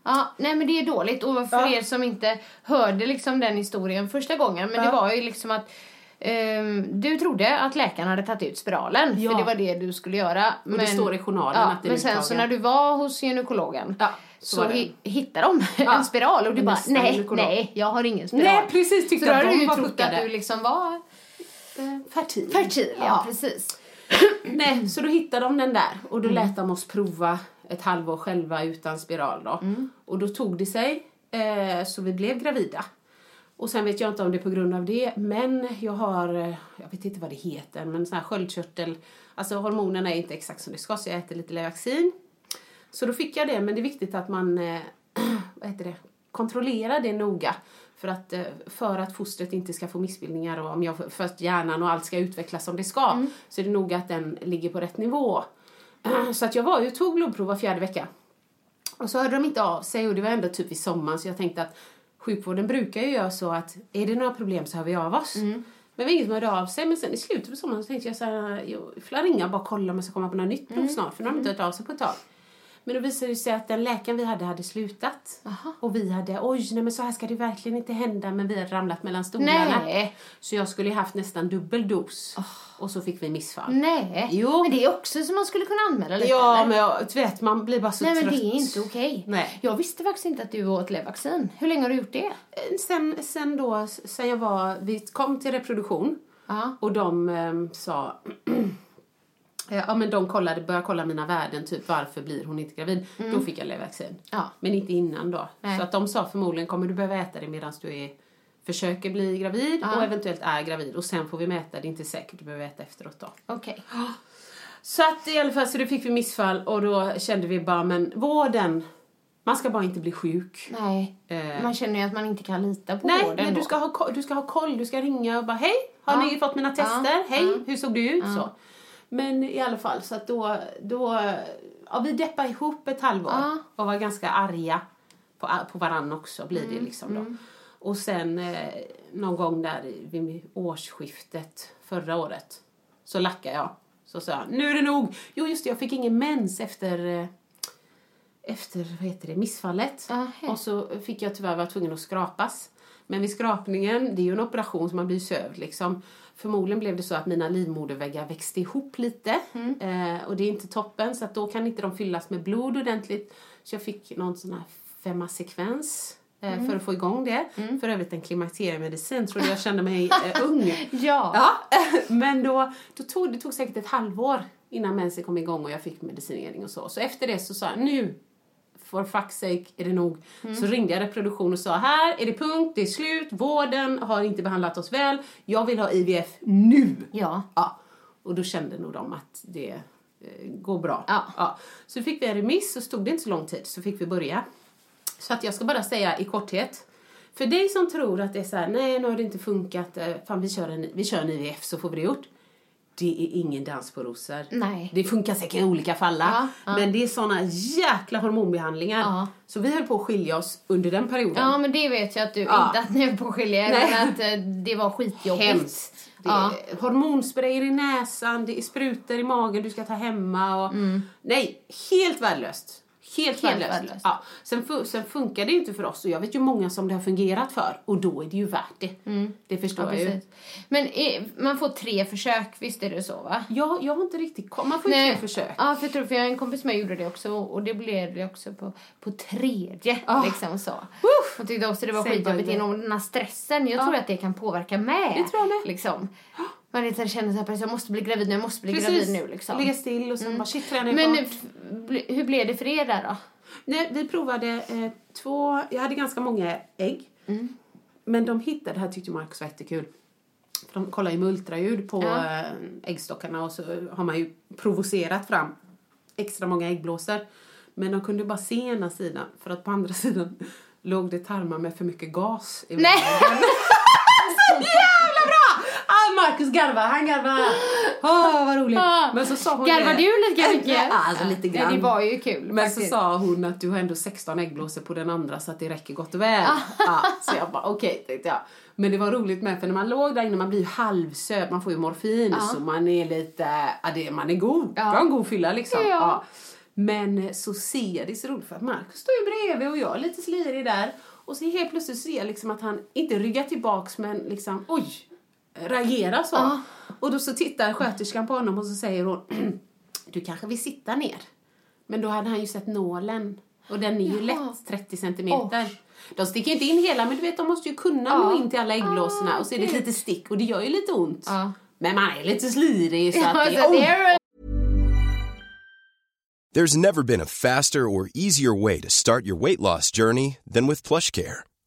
Ja, nej men det är dåligt. Och för Ja. er som inte hörde liksom den historien första gången, men det Ja. var ju liksom att ehm, du trodde att läkaren hade tagit ut spiralen, Ja. för det var det du skulle göra. Men, det står i journalen att den är Men sen så uttagen. när du var hos gynekologen så så, var det. hi- hittade de [laughs] Ja, en spiral och du bara nej, nej, jag har ingen spiral. Nej, precis, Så tyckte då att hade de du ju trott puckade. att du liksom var Fertil. fertil, ja, precis. [clears throat] Nej, så då hittade de den där och då lät de oss prova ett halvår själva utan spiral då. Och då tog det sig eh, så vi blev gravida. Och sen vet jag inte om det är på grund av det, men jag har, eh, jag vet inte vad det heter, men sån här sköldkörtel, alltså hormonerna är inte exakt som det ska så jag äter lite Levaxin. Så då fick jag det, men det är viktigt att man, eh, [clears throat] vad heter det, kontrollerar det noga. För att, eh, för att fostret inte ska få missbildningar och om jag, för att hjärnan och allt ska utvecklas som det ska. Så är det noga att den ligger på rätt nivå. [clears throat] Så att jag var ju tog blodprov var fjärde vecka. Och så hörde de inte av sig och det var ändå typ i sommaren så jag tänkte att sjukvården brukar ju göra så att är det några problem så hör vi av oss. Men det var ingen som hörde av sig men sen i slutet på sommaren så tänkte jag så här, jag får ringa och bara kolla om jag ska komma på något nytt prov snart för nu har de inte hört av sig på ett tag. Men då visade det sig att den läkaren vi hade hade slutat. Och vi hade, oj nej men så här ska det verkligen inte hända men vi hade ramlat mellan stolarna. Nej. Så jag skulle ju haft nästan dubbel dos. Och så fick vi missfall. Nej, Jo. men det är också som man skulle kunna anmäla lite Ja eller? men jag vet man blir bara så Nej men trött. det är inte okej. Nej. Jag visste faktiskt inte att du åt Levaxin. Hur länge har du gjort det? Eh, Sen, sen då, sen jag var, vi kom till reproduktion Ja. och de ehm, sa [clears throat] Ja men de kollade, började kolla mina värden, typ varför blir hon inte gravid? Då fick jag Levaxin. Mm. Ja. Men inte innan då. Nej. Så att de sa förmodligen kommer du behöva äta det medan du är, försöker bli gravid Ja. och eventuellt är gravid och sen får vi mäta, det är inte säkert du behöver äta efteråt då. Okej. Så att i alla fall så då fick vi missfall och då kände vi bara men vården, man ska bara inte bli sjuk. Nej. Eh. Man känner ju att man inte kan lita på Nej, vården men du ska, ha, du ska ha koll. Du ska ringa och bara hej, har Ja. ni fått mina tester? Hej, hur såg det ut? Så. Men i alla fall, så att då, då ja, vi deppade ihop ett halvår Ja. Mm, och var ganska arga på, på varann också blir det liksom då. Och sen eh, någon gång där vid årsskiftet förra året så lackade jag. Så sa jag, nu är det nog. Jo just det, jag fick ingen mens efter eh, efter vad heter det, missfallet. Aha. Och så fick jag tyvärr vara tvungen att skrapas. Men vid skrapningen, det är ju en operation som man blir sövd liksom. Förmodligen blev det så att mina livmoderväggar växte ihop lite. Eh, och det är inte toppen så att då kan inte de fyllas med blod ordentligt. Så jag fick någon sån här femma-sekvens. Eh, För att få igång det. För övrigt en klimakteriemedicin, trodde jag kände mig eh, ung. [laughs] Ja. Ja, [laughs] men då, då tog det tog säkert ett halvår innan mensen kom igång och jag fick medicinering och så. Så efter det så sa jag nu, for fuck's sake, är det nog. Så ringde jag reproduktion och sa här är det punkt, det är slut, vården har inte behandlat oss väl, jag vill ha IVF nu. Ja. Ja. Och då kände nog de att det eh, går bra. Ja. Så fick vi en remiss så stod det inte så lång tid så fick vi börja. Så att jag ska bara säga i korthet. För dig som tror att det är så här, nej nu har det inte funkat, eh, fan vi kör en, vi kör en IVF så får vi det gjort. Det är ingen dans på rosor. Nej. Det funkar säkert i olika fall. Ja, ja. Men det är såna jäkla hormonbehandlingar. Ja. Så vi höll på att skilja oss under den perioden. Ja, men det vet jag att du, inte att ni är på skilja, Nej. men att eh, det var skitjobbigt. Hemskt. Det är hormonsprayer i näsan, det är sprutor i magen du ska ta hemma och... Nej, helt värdelöst. Helt, Mm. Värdelöst. Ja. Sen, sen funkar det ju inte för oss och jag vet ju många som det har fungerat för och då är det ju värt det. Det förstår Mm. Ja, jag ju. Men eh, man får tre försök, visst är det så va? Ja, jag har inte riktigt. Man får ju tre försök. Ja, för jag tror, för jag har en kompis med gjorde det också och det blev det också på, på tredje. Ah. Liksom så. Hon tyckte också det var skitjobbigt genom den här stressen. Jag tror att det kan påverka med. Det tror jag med. Liksom. Man lite känner så här, jag måste bli gravid nu, jag måste bli gravid nu liksom. Ligga still och sen bara shit tränar Men hur blev det för er där då? Nej, vi provade eh, två, jag hade ganska många ägg. Mm. Men de hittade, det här tyckte Marcus var jättekul. För de kollar ju med ultraljud på Ja. eh, äggstockarna och så har man ju provocerat fram extra många äggblåsor. Men de kunde bara se ena sidan för att på andra [laughs] sidan låg det tarmar med för mycket gas i Nej. [laughs] vägen. så jävla bra! Ah, Marcus garvar, han garvar. Åh, vad roligt. Men så sa hon Garvar det- du lika mycket? Ja, alltså lite Ja, grann. det var ju kul Men faktiskt. så sa hon att du har ändå 16 äggblåsor på den andra så att det räcker gott och väl. ja, så jag bara okej tänkte jag. Men det var roligt med för när man låg där inne man blir ju halvsöt, man får ju morfin så man är lite, ja det, man är god. Ja. Ja. har en god fylla liksom. Ja. Men eh, så ser jag, det är så roligt för att Marcus står ju bredvid och jag är lite slirig där. Och så helt plötsligt ser jag liksom att han inte ryggar tillbaks men liksom oj, reagerar så. Ja. Och då så tittar sköterskan på honom och så säger hon [clears throat] du kanske vill sitta ner. Men då hade han ju sett nålen. Och den är ju Jaha. lätt 30 centimeter. De sticker inte in hela men du vet de måste ju kunna nå in till alla äggblåsorna och så är det ett litet stick och det gör ju lite ont. Ja. Men man är lite slirig så Ja, att det är... är There's never been a faster or easier way to start your weight loss journey than with PlushCare.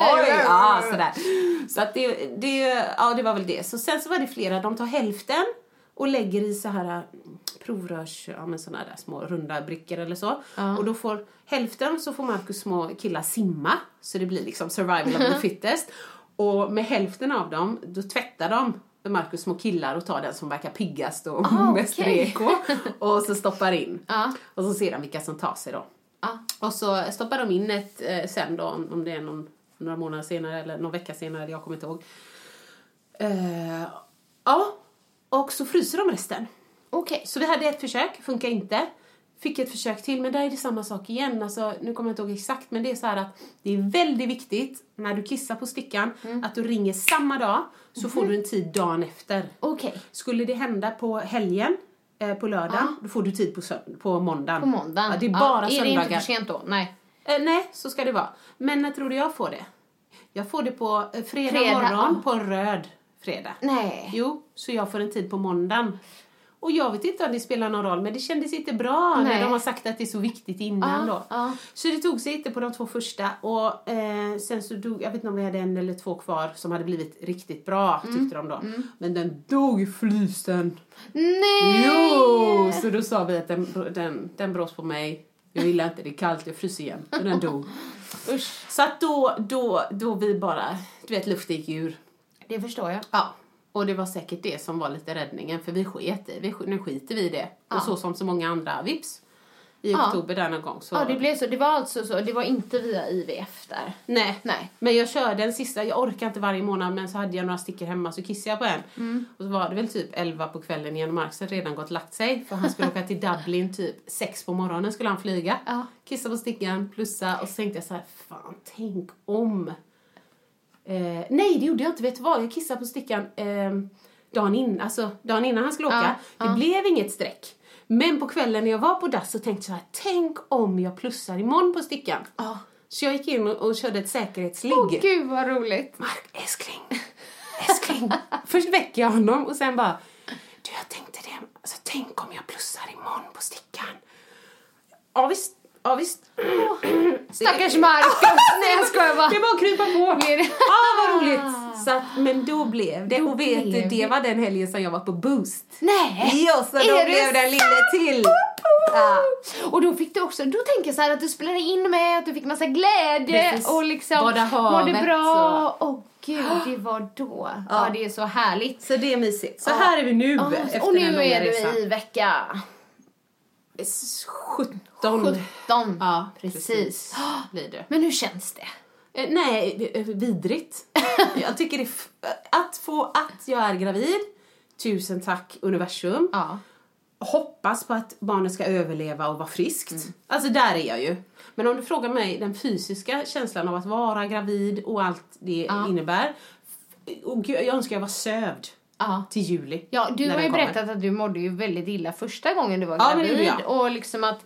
Oj, ja, sådär. Så att det, det, ja, det var väl det. Så sen så var det flera, de tar hälften och lägger i så här mm, provrörs, ja men såna där små runda brickor eller så. Och då får hälften så får Marcus små killar simma. Så det blir liksom survival of the fittest. Och med hälften av dem, då tvättar de Marcus små killar och tar den som verkar piggast och Ah, [laughs] mest okej. reko. Och så stoppar in. Ja. Och så ser de vilka som tar sig då. Ja. Och så stoppar de in ett eh, sen då, om det är någon, några månader senare eller någon vecka senare, jag kommer inte ihåg. Eh, ja, och så fryser de resten. Okej. Så vi hade ett försök, funkar inte. Fick ett försök till, men där är det samma sak igen. Alltså, nu kommer jag inte ihåg exakt, men det är så här att det är väldigt viktigt när du kissar på stickan att du ringer samma dag så får du en tid dagen efter. Okej. Skulle det hända på helgen, eh, på lördagen, då får du tid på, på måndagen. På måndagen. Ja, det är bara Är det söndagar. inte för sent då? Nej. Eh, nej, så ska det vara. Men när tror du jag får det? Jag får det på eh, fredag, Fredag, morgon på en röd fredag. Nej. Jo, så jag får en tid på måndagen. Och jag vet inte om det spelar någon roll, men det kändes inte bra Nej. när de har sagt att det är så viktigt innan Ja, då. ja. Så det tog sig inte på de två första och eh, sen så dog, jag vet inte om vi hade en eller två kvar som hade blivit riktigt bra Mm. tyckte de då. Men den dog i frysen. Nej! Jo! Så då sa vi att den, den, den brås på mig. Jag gillar inte, det är kallt, jag fryser igen. Och den dog. Usch, Så att då, då, då vi bara, du vet luften gick ur. det förstår jag. Ja. Och det var säkert det som var lite räddningen för vi sket i, vi, nu skiter vi i det. Och så som så många andra, vips. I Ja. oktober där någon gång så. Ja, det blev så. Det var alltså så. Det var inte via IVF där. Nej. Nej. Men jag körde en sista, jag orkar inte varje månad men så hade jag några stickor hemma så kissade jag på en. Mm. Och så var det väl typ 11 på kvällen igen och Marcus hade redan gått lagt sig för han skulle åka till Dublin typ 6 på morgonen skulle han flyga. Ja. Kissa på stickan, plussa och så tänkte jag så här, fan tänk om. Eh, nej det gjorde jag inte, vet du vad? Jag kissade på stickan eh, dagen, in, alltså, dagen innan han skulle åka. Ja, Det blev inget streck. Men på kvällen när jag var på dass så tänkte jag så här, tänk om jag plussar imorgon på stickan. Ja. Så jag gick in och, och körde ett säkerhetsligg. Åh gud vad roligt. Mark, älskling, älskling. [laughs] Först väcker jag honom och sen bara, du jag tänkte det, alltså, tänk om jag plussar imorgon på stickan. Ja visst, ja visst. [clears throat] Stackars Marcus. Nej jag skojar bara. Det är bara att krypa på. Det- Ah, vad roligt! Så att, men då blev det. Då och vet du, det det. var den helgen som jag var på Boost. Nej! Ja, så då Är det blev den lille till. Ja. Och då fick du också, då tänker jag så här att du spelade in med, att du fick massa glädje Precis. och liksom mådde bra. Åh gud, det var då. Ja. det är så härligt. Så det är mysigt. Så här är vi nu Ja, efter och nu den är du i vecka 17. 17. Ja, precis. [gasps] blir det. Men hur känns det? Eh, Nej, eh, vidrigt. [laughs] jag tycker det f- att få att jag är gravid. Tusen tack universum. Ja. Hoppas på att barnet ska överleva och vara friskt. Mm. Alltså där är jag ju. Men om du frågar mig den fysiska känslan av att vara gravid och allt det innebär. f- Och gud, jag önskar jag var sövd Ja. till juli. Ja, du har ju berättat att du mådde ju väldigt illa första gången du var Ja, gravid. och liksom att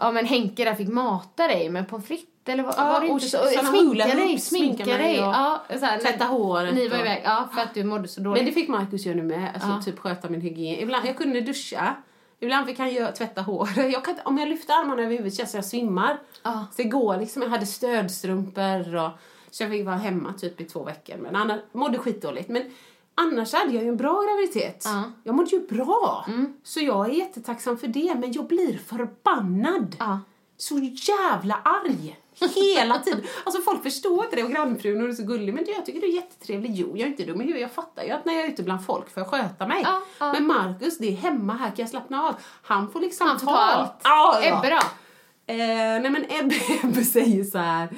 ja, men Henke där fick mata dig med pommes frites eller vad, Ja, var det inte så? Sminka dig, sminka dig. Ja, så här, tvätta håret Ni var och- iväg, ja, för att du mådde så dåligt. Men det fick Markus göra nu med. Alltså typ sköta min hygien. Ibland, jag kunde duscha. Ibland fick han göra, tvätta håret. Jag kan, om jag lyfter armarna över huvudet känns det som jag svimmar. Ja. Så det går liksom. Jag hade stödstrumpor och så jag fick vara hemma typ i två veckor. Men annars mådde skitdåligt. Men annars hade jag ju en bra graviditet. Mm. Jag mådde ju bra. Så jag är jättetacksam för det. Men jag blir förbannad. Ja. Så jävla arg. Hela tiden. Alltså folk förstår inte det och grannfrun och du är så gullig. Men du, jag tycker du är jättetrevlig. Jo, jag är inte dum i huvudet. Jag fattar ju att när jag är ute bland folk får jag sköta mig. Ja, ja. Men Markus, det är hemma här kan jag slappna av. Han får liksom Han får ta ta allt. Ja. Ebbe då? Eh, nej men Ebbe, [laughs] Ebbe säger så här.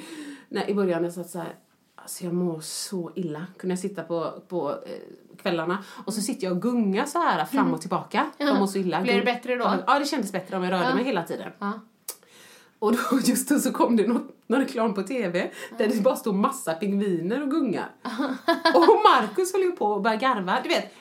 Nej, I början jag satt så här. Alltså jag mår så illa. Kunde jag sitta på, på eh, kvällarna och så sitter jag och gungar så här fram och tillbaka. [laughs] För jag mår så illa. Blev det bättre då? Ja, det kändes bättre om jag rörde mig hela tiden. Och då, [laughs] just då så kom det något, någon reklam på tv där det bara stod massa pingviner och gungar. [laughs] och Markus höll ju på att börja garva. Du vet,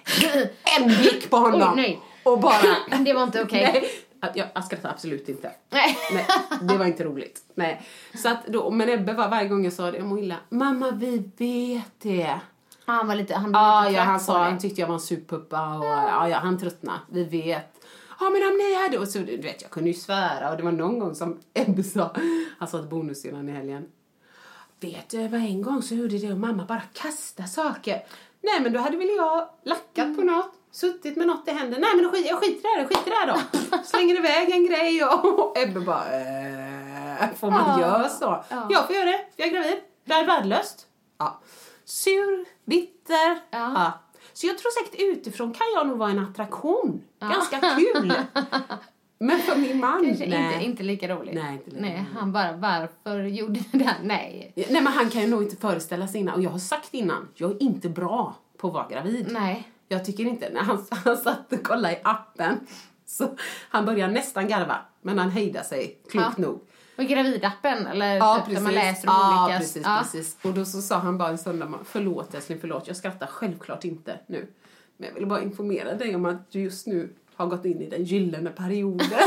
en blick på honom. Nej. Och bara... Det var inte okej. Att jag, jag skrattar absolut inte. Nej. Nej, det var inte roligt. Nej. Så att då, men Ebbe var varje gång jag sa det, jag mår illa. Mamma, vi vet det. Han var lite, han blev Ja, lite ja, han sa, han tyckte jag var en surpuppa och ja, ja, han tröttnade. Vi vet. Ja, men om ni hade... Och så, du vet, jag kunde ju svära och det var någon gång som Ebbe sa, han sa till bonussyrran i helgen. Vet du, var en gång så gjorde det och mamma bara kasta saker. Nej, men då hade väl jag lackat på något, suttit med något i händerna. Nej, men skit, jag skiter i det här, skiter i det här då. [laughs] Slänger iväg en grej och, och Ebbe bara, eh, får man göra så? Jag får göra det, jag är gravid. Det är värdelöst. Ja. Sur, bitter. Ja. Så jag tror säkert utifrån kan jag nog vara en attraktion. Ganska kul. [laughs] Men för min man, Kanske nej. inte, inte lika roligt. Nej, inte lika Nej, han bara, varför gjorde du det här? Nej. Nej men han kan ju nog inte föreställa sig innan. Och jag har sagt innan, jag är inte bra på att vara gravid. Nej. Jag tycker inte, när han, [laughs] han satt och kollade i appen så han började nästan garva. Men han hejdade sig, klokt Ja. nog. Och gravidappen, eller Ja, typ precis. där man läser om ja, olika... precis, precis. Och då så sa han bara en söndag, förlåt älskling, förlåt. Jag skrattar självklart inte nu. Men jag vill bara informera dig om att du just nu har gått in i den gyllene perioden. [laughs]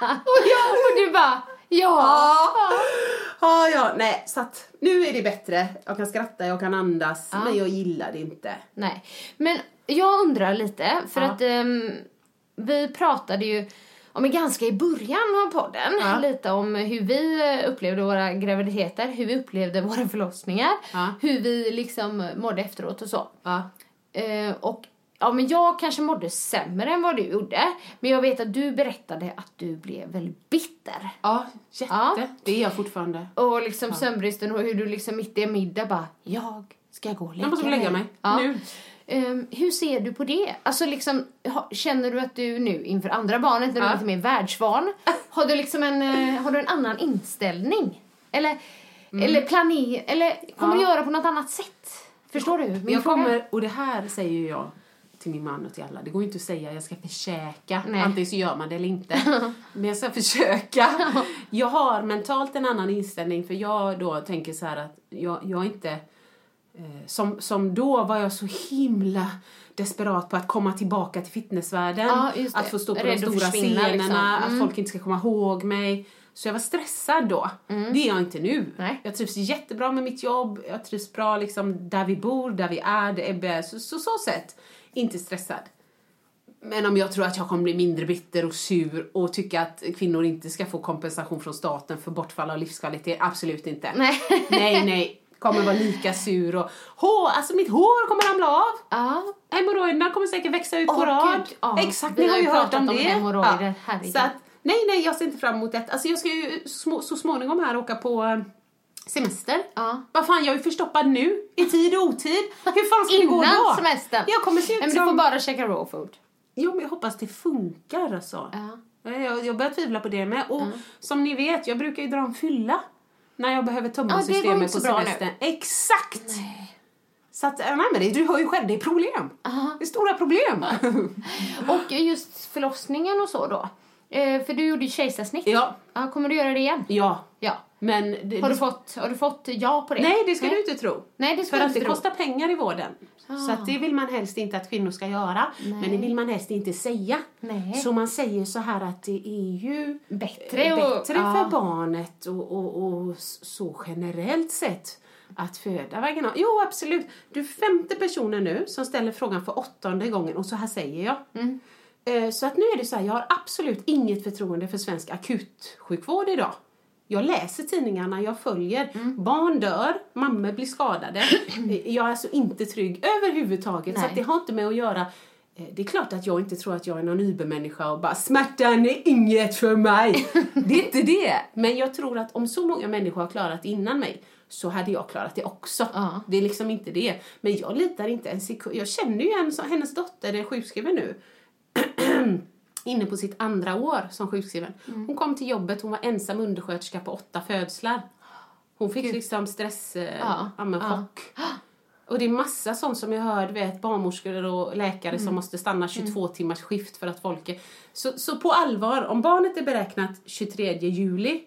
Och, jag, och du bara, ja. Ja. Ja, ja, nej, så att nu är det bättre. Jag kan skratta, jag kan andas, men jag gillar det inte. Nej. Men jag undrar lite, för Ja. att ehm, vi pratade ju om ganska i början av podden, Ja. lite om hur vi upplevde våra graviditeter, hur vi upplevde våra förlossningar, Ja. hur vi liksom mådde efteråt och så. Ja. Eh, och ja, men jag kanske mådde sämre än vad du gjorde, men jag vet att du berättade att du blev väldigt bitter. Ja, jätte. Ja. Det är jag fortfarande. Och liksom sömnbristen och hur du liksom mitt i en middag bara, jag ska gå och lägga Jag måste gå lägga mig. Ja. Nu. Ehm, hur ser du på det? Alltså liksom, känner du att du nu inför andra barnet, när du är Ja. lite mer världsvan, har du liksom en, eh, har du en annan inställning? Eller, eller planer, eller kommer Mm. Ja. du göra på något annat sätt? Förstår du min jag fråga? kommer, och det här säger jag till min man och till alla. Det går ju inte att säga jag ska försöka. Nej. Antingen så gör man det eller inte. [laughs] Men jag ska försöka. Jag har mentalt en annan inställning för jag då tänker så att jag, jag inte eh, som, som då var jag så himla desperat på att komma tillbaka till fitnessvärlden. Ja, att få stå på Rädd de stora försvinna, scenerna, liksom. Mm. att folk inte ska komma ihåg mig. Så jag var stressad då. Det är jag inte nu. Mm. Nej. Jag trivs jättebra med mitt jobb, jag trivs bra liksom där vi bor, där vi är, det är. Så, så, så sätt, inte stressad. Men om jag tror att jag kommer bli mindre bitter och sur och tycka att kvinnor inte ska få kompensation från staten för bortfall av livskvalitet, absolut inte. Nej. [laughs] nej, nej. Kommer vara lika sur och hår, alltså mitt hår kommer ramla av. Ja. Hemorrojderna kommer säkert växa ut på Åh, rad. Ja. Exakt, ni har ju hört om om det. herregud. Så att, nej, nej, jag ser inte fram emot det. Alltså jag ska ju så småningom här åka på eh, semester. Ja. Vad fan, jag är förstoppad nu, i tid och otid. Hur fan ska det gå Innan då? semestern. Jag kommer se ut Men du som... får bara käka raw food. Jo, men jag hoppas det funkar alltså. Ja. Jag, jag börjar tvivla på det med. Och som ni vet, jag brukar ju dra en fylla när jag behöver tömma Ja, systemet på semestern. Exakt! Så att, nej men det, du hör ju själv, det är problem. Det är stora problem. [laughs] Och just förlossningen och så då. Eh, för du gjorde ju kejsarsnitt. Ja. ja. Kommer du göra det igen? ja, Ja. Men... Det, Har du det- fått, har du fått ja på det? Nej, det ska du inte tro. Nej, det ska För du att inte det tro. kostar pengar i vården. Så att det vill man helst inte att kvinnor ska göra. Men det vill man helst inte säga. Nej. Så man säger så här att det är ju Bättre eh, och- bättre ja. för barnet och, och, och så generellt sett att föda vaginalt. Jo, absolut. Du är femte personen nu som ställer frågan för åttonde gången och så här säger jag. Mm. Eh, Så att nu är det så här, jag har absolut inget förtroende för svensk akutsjukvård idag. Jag läser tidningarna, jag följer. Mm. Barn dör, mammor blir skadade. [clears throat] Jag är alltså inte trygg överhuvudtaget. Så Nej. att det har inte med att göra eh, det är klart att jag inte tror att jag är någon übermänniska och bara smärtan är inget för mig. [laughs] Det är inte det. Men jag tror att om så många människor har klarat det innan mig så hade jag klarat det också. Ja. Det är liksom inte det. Men jag litar inte en sekund. Jag känner ju en som, hennes dotter är sjukskriven nu [clears throat] inne på sitt andra år som sjukskriven. Mm. Hon kom till jobbet, hon var ensam undersköterska på åtta födslar. Hon fick liksom stress, eh, Ja, ja. men ja. chock. Och det är massa sånt som jag hör, vet, barnmorskor och läkare Mm. som måste stanna 22 timmars skift för att folk är... Så, så på allvar, om barnet är beräknat 23 juli,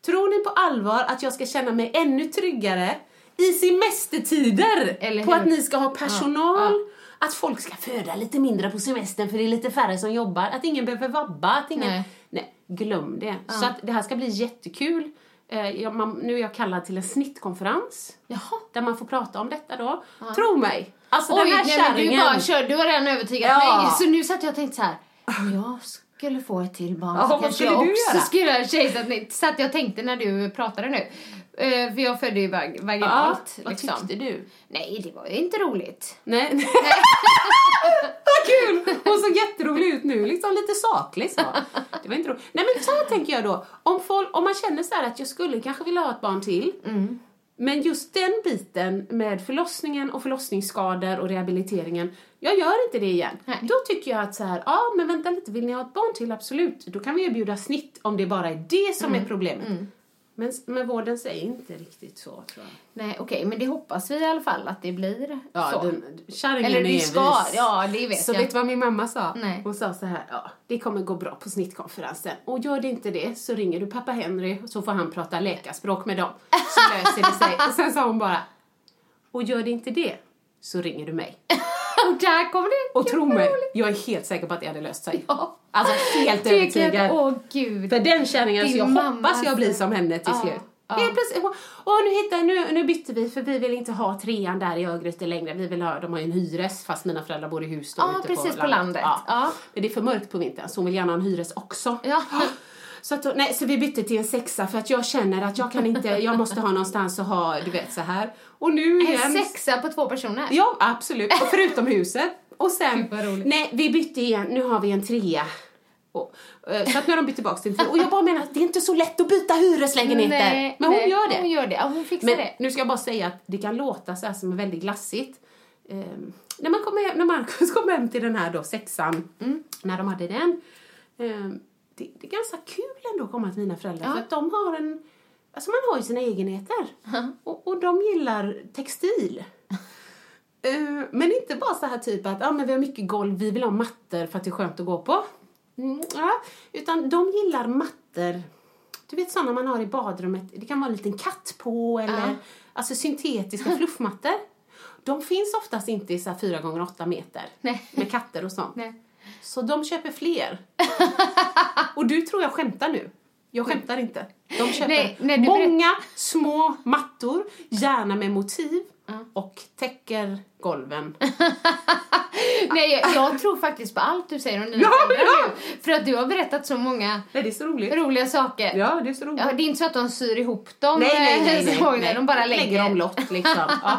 tror ni på allvar att jag ska känna mig ännu tryggare i semestertider Eller på att ni ska ha personal, Ja, att folk ska föda lite mindre på semestern för det är lite färre som jobbar, att ingen behöver vabba, att ingen... Nej. Nej, glöm det. Så att det här ska bli jättekul. Eh, jag, man, nu är jag kallad till en snittkonferens. Jaha. Där man får prata om detta då. Tro mig. Alltså Oj, den här nej, men du kärringen. bara kör, du har redan övertygat Ja. mig. Så nu satt jag och tänkte så här. om jag skulle få ett till barn Ja, så kanske skulle jag också göra? skulle kejsarsnitt. Så att jag tänkte när du pratade nu. Eh, för jag födde ju vag- Ja, vaginalt. vad liksom. tyckte du? Nej, det var ju inte roligt. Nej. [laughs] Vad kul! Hon såg jätterolig ut nu, liksom lite saklig så. Det var inte roligt. Nej men så här tänker jag då. Om, folk, om man känner så att jag skulle kanske vilja ha ett barn till. Men just den biten med förlossningen och förlossningsskador och rehabiliteringen. Jag gör inte det igen. Nej. Då tycker jag att så här, ja men vänta lite, vill ni ha ett barn till? Absolut. Då kan vi erbjuda snitt om det bara är det som är problemet. Men, men vården säger inte riktigt så tror jag. Nej, okej, men det hoppas vi i alla fall att det blir Ja, så. den, Eller det ska, ja det vet Så jag. vet du vad min mamma sa? Nej. Hon sa så här, ja, det kommer gå bra på snittkonferensen. Och gör det inte det så ringer du pappa Henry så får han prata läkarspråk med dem. Så löser det sig. Och sen sa hon bara, och gör det inte det så ringer du mig. Och där kommer det. Och tro mig, jag är helt säker på att det hade löst sig. Ja. Alltså helt övertygad. Åh gud. För den kärringen, så jag hoppas jag blir alltså. som henne till Ja, slut. ja. Helt plötsligt, och nu, hittar, nu, nu bytte vi för vi vill inte ha trean där i Örgryte längre. Vi vill ha, de har ju en hyres fast mina föräldrar bor i hus då Ja, ute precis, på landet. Ja. Ja. Men det är för mörkt på vintern så hon vill gärna ha en hyres också. Ja. [gasps] Så, att, nej, så vi bytte till en sexa för att jag känner att jag kan inte, jag måste ha någonstans att ha, du vet så här. Och nu igen. En sexa på två personer? Ja, absolut. Och förutom huset. Och sen, nej, vi bytte igen. Nu har vi en trea. Och, eh, så att nu har de bytt tillbaka till en trea. Och jag bara menar att det är inte så lätt att byta hyreslägenheter. Nej, Men hon nej, gör det. Hon gör det. Ja, hon fixar Men det. nu ska jag bara säga att det kan låta så här som väldigt glassigt. Ehm, när, man kommer hem, när Markus kom hem till den här då sexan, när de hade den. ehm, det, det är ganska kul ändå att komma till mina föräldrar för att de har en, alltså man har ju sina egenheter. Och, och de gillar textil. [laughs] Eh, men inte bara så här typ att ah, men vi har mycket golv, vi vill ha mattor för att det är skönt att gå på. Mm, ja. Utan de gillar mattor, du vet sådana man har i badrummet, det kan vara en liten katt på eller alltså syntetiska [laughs] fluffmattor. De finns oftast inte i så här 4 gånger 8 meter Nej. med katter och sånt. Nej. Så de köper fler. [laughs] och du tror jag skämtar nu. Jag skämtar inte. De köper Nej, nej, många små mattor, gärna med motiv och täcker golven. [laughs] Nej, jag, jag tror faktiskt på allt du säger om dina Ja, ja. nu. För att du har berättat så många Nej, så roligt. roliga saker. Ja, det är så roligt. Ja, det är inte så att de syr ihop dem. Nej, nej, nej. [laughs] nej, så, nej. De bara lägger. omlott liksom. Ja.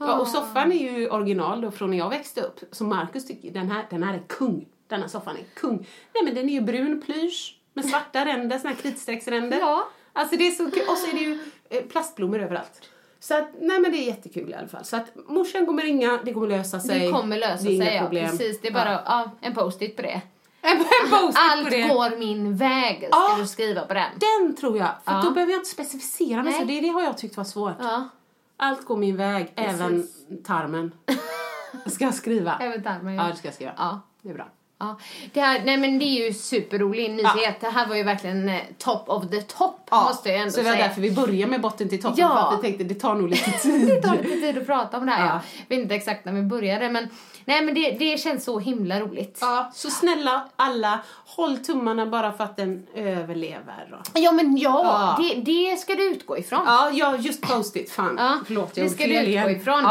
Ja, och [laughs] soffan är ju original då från när jag växte upp. Så Markus tycker den här, den här är kung. Denna soffan är kung. Nej men den är ju brun plysch med svarta ränder, såna här kritstrecksränder. Ja. Alltså det är så kul. Och så är det ju eh, plastblommor överallt. Så att, nej men det är jättekul i alla fall. Så att morsan kommer ringa, det kommer lösa sig. Det kommer lösa Det är inga sig, ja. problem. Precis. Det är bara ja. en post-it på det. En post-it Allt på det. går min väg, ska Ja. du skriva på den. Den tror jag. För Ja. då behöver jag inte specificera mig så. Det, det har jag tyckt var svårt. Ja, Allt går min väg, även tarmen. [laughs] Ska jag skriva? även tarmen. Ja, det ska jag skriva. Ja. Det är bra. Ja. Det, här, nej, men det är ju superrolig nyhet. Det här var ju verkligen eh, top of the top, måste jag ändå så det var säga. därför vi börjar med botten till toppen. Ja. För att vi tänkte det tar nog lite [laughs] tid. Det tar lite tid att prata om det här. Ja. Jag vet inte exakt när vi började, men, nej, men det, det känns så himla roligt. Ja, så snälla alla, håll tummarna bara för att den överlever. då. Ja, men ja, Ja. Det, det ska du utgå ifrån. Ja, ja just post-it. Fan, Ja, förlåt. Jag det ska du utgå ifrån.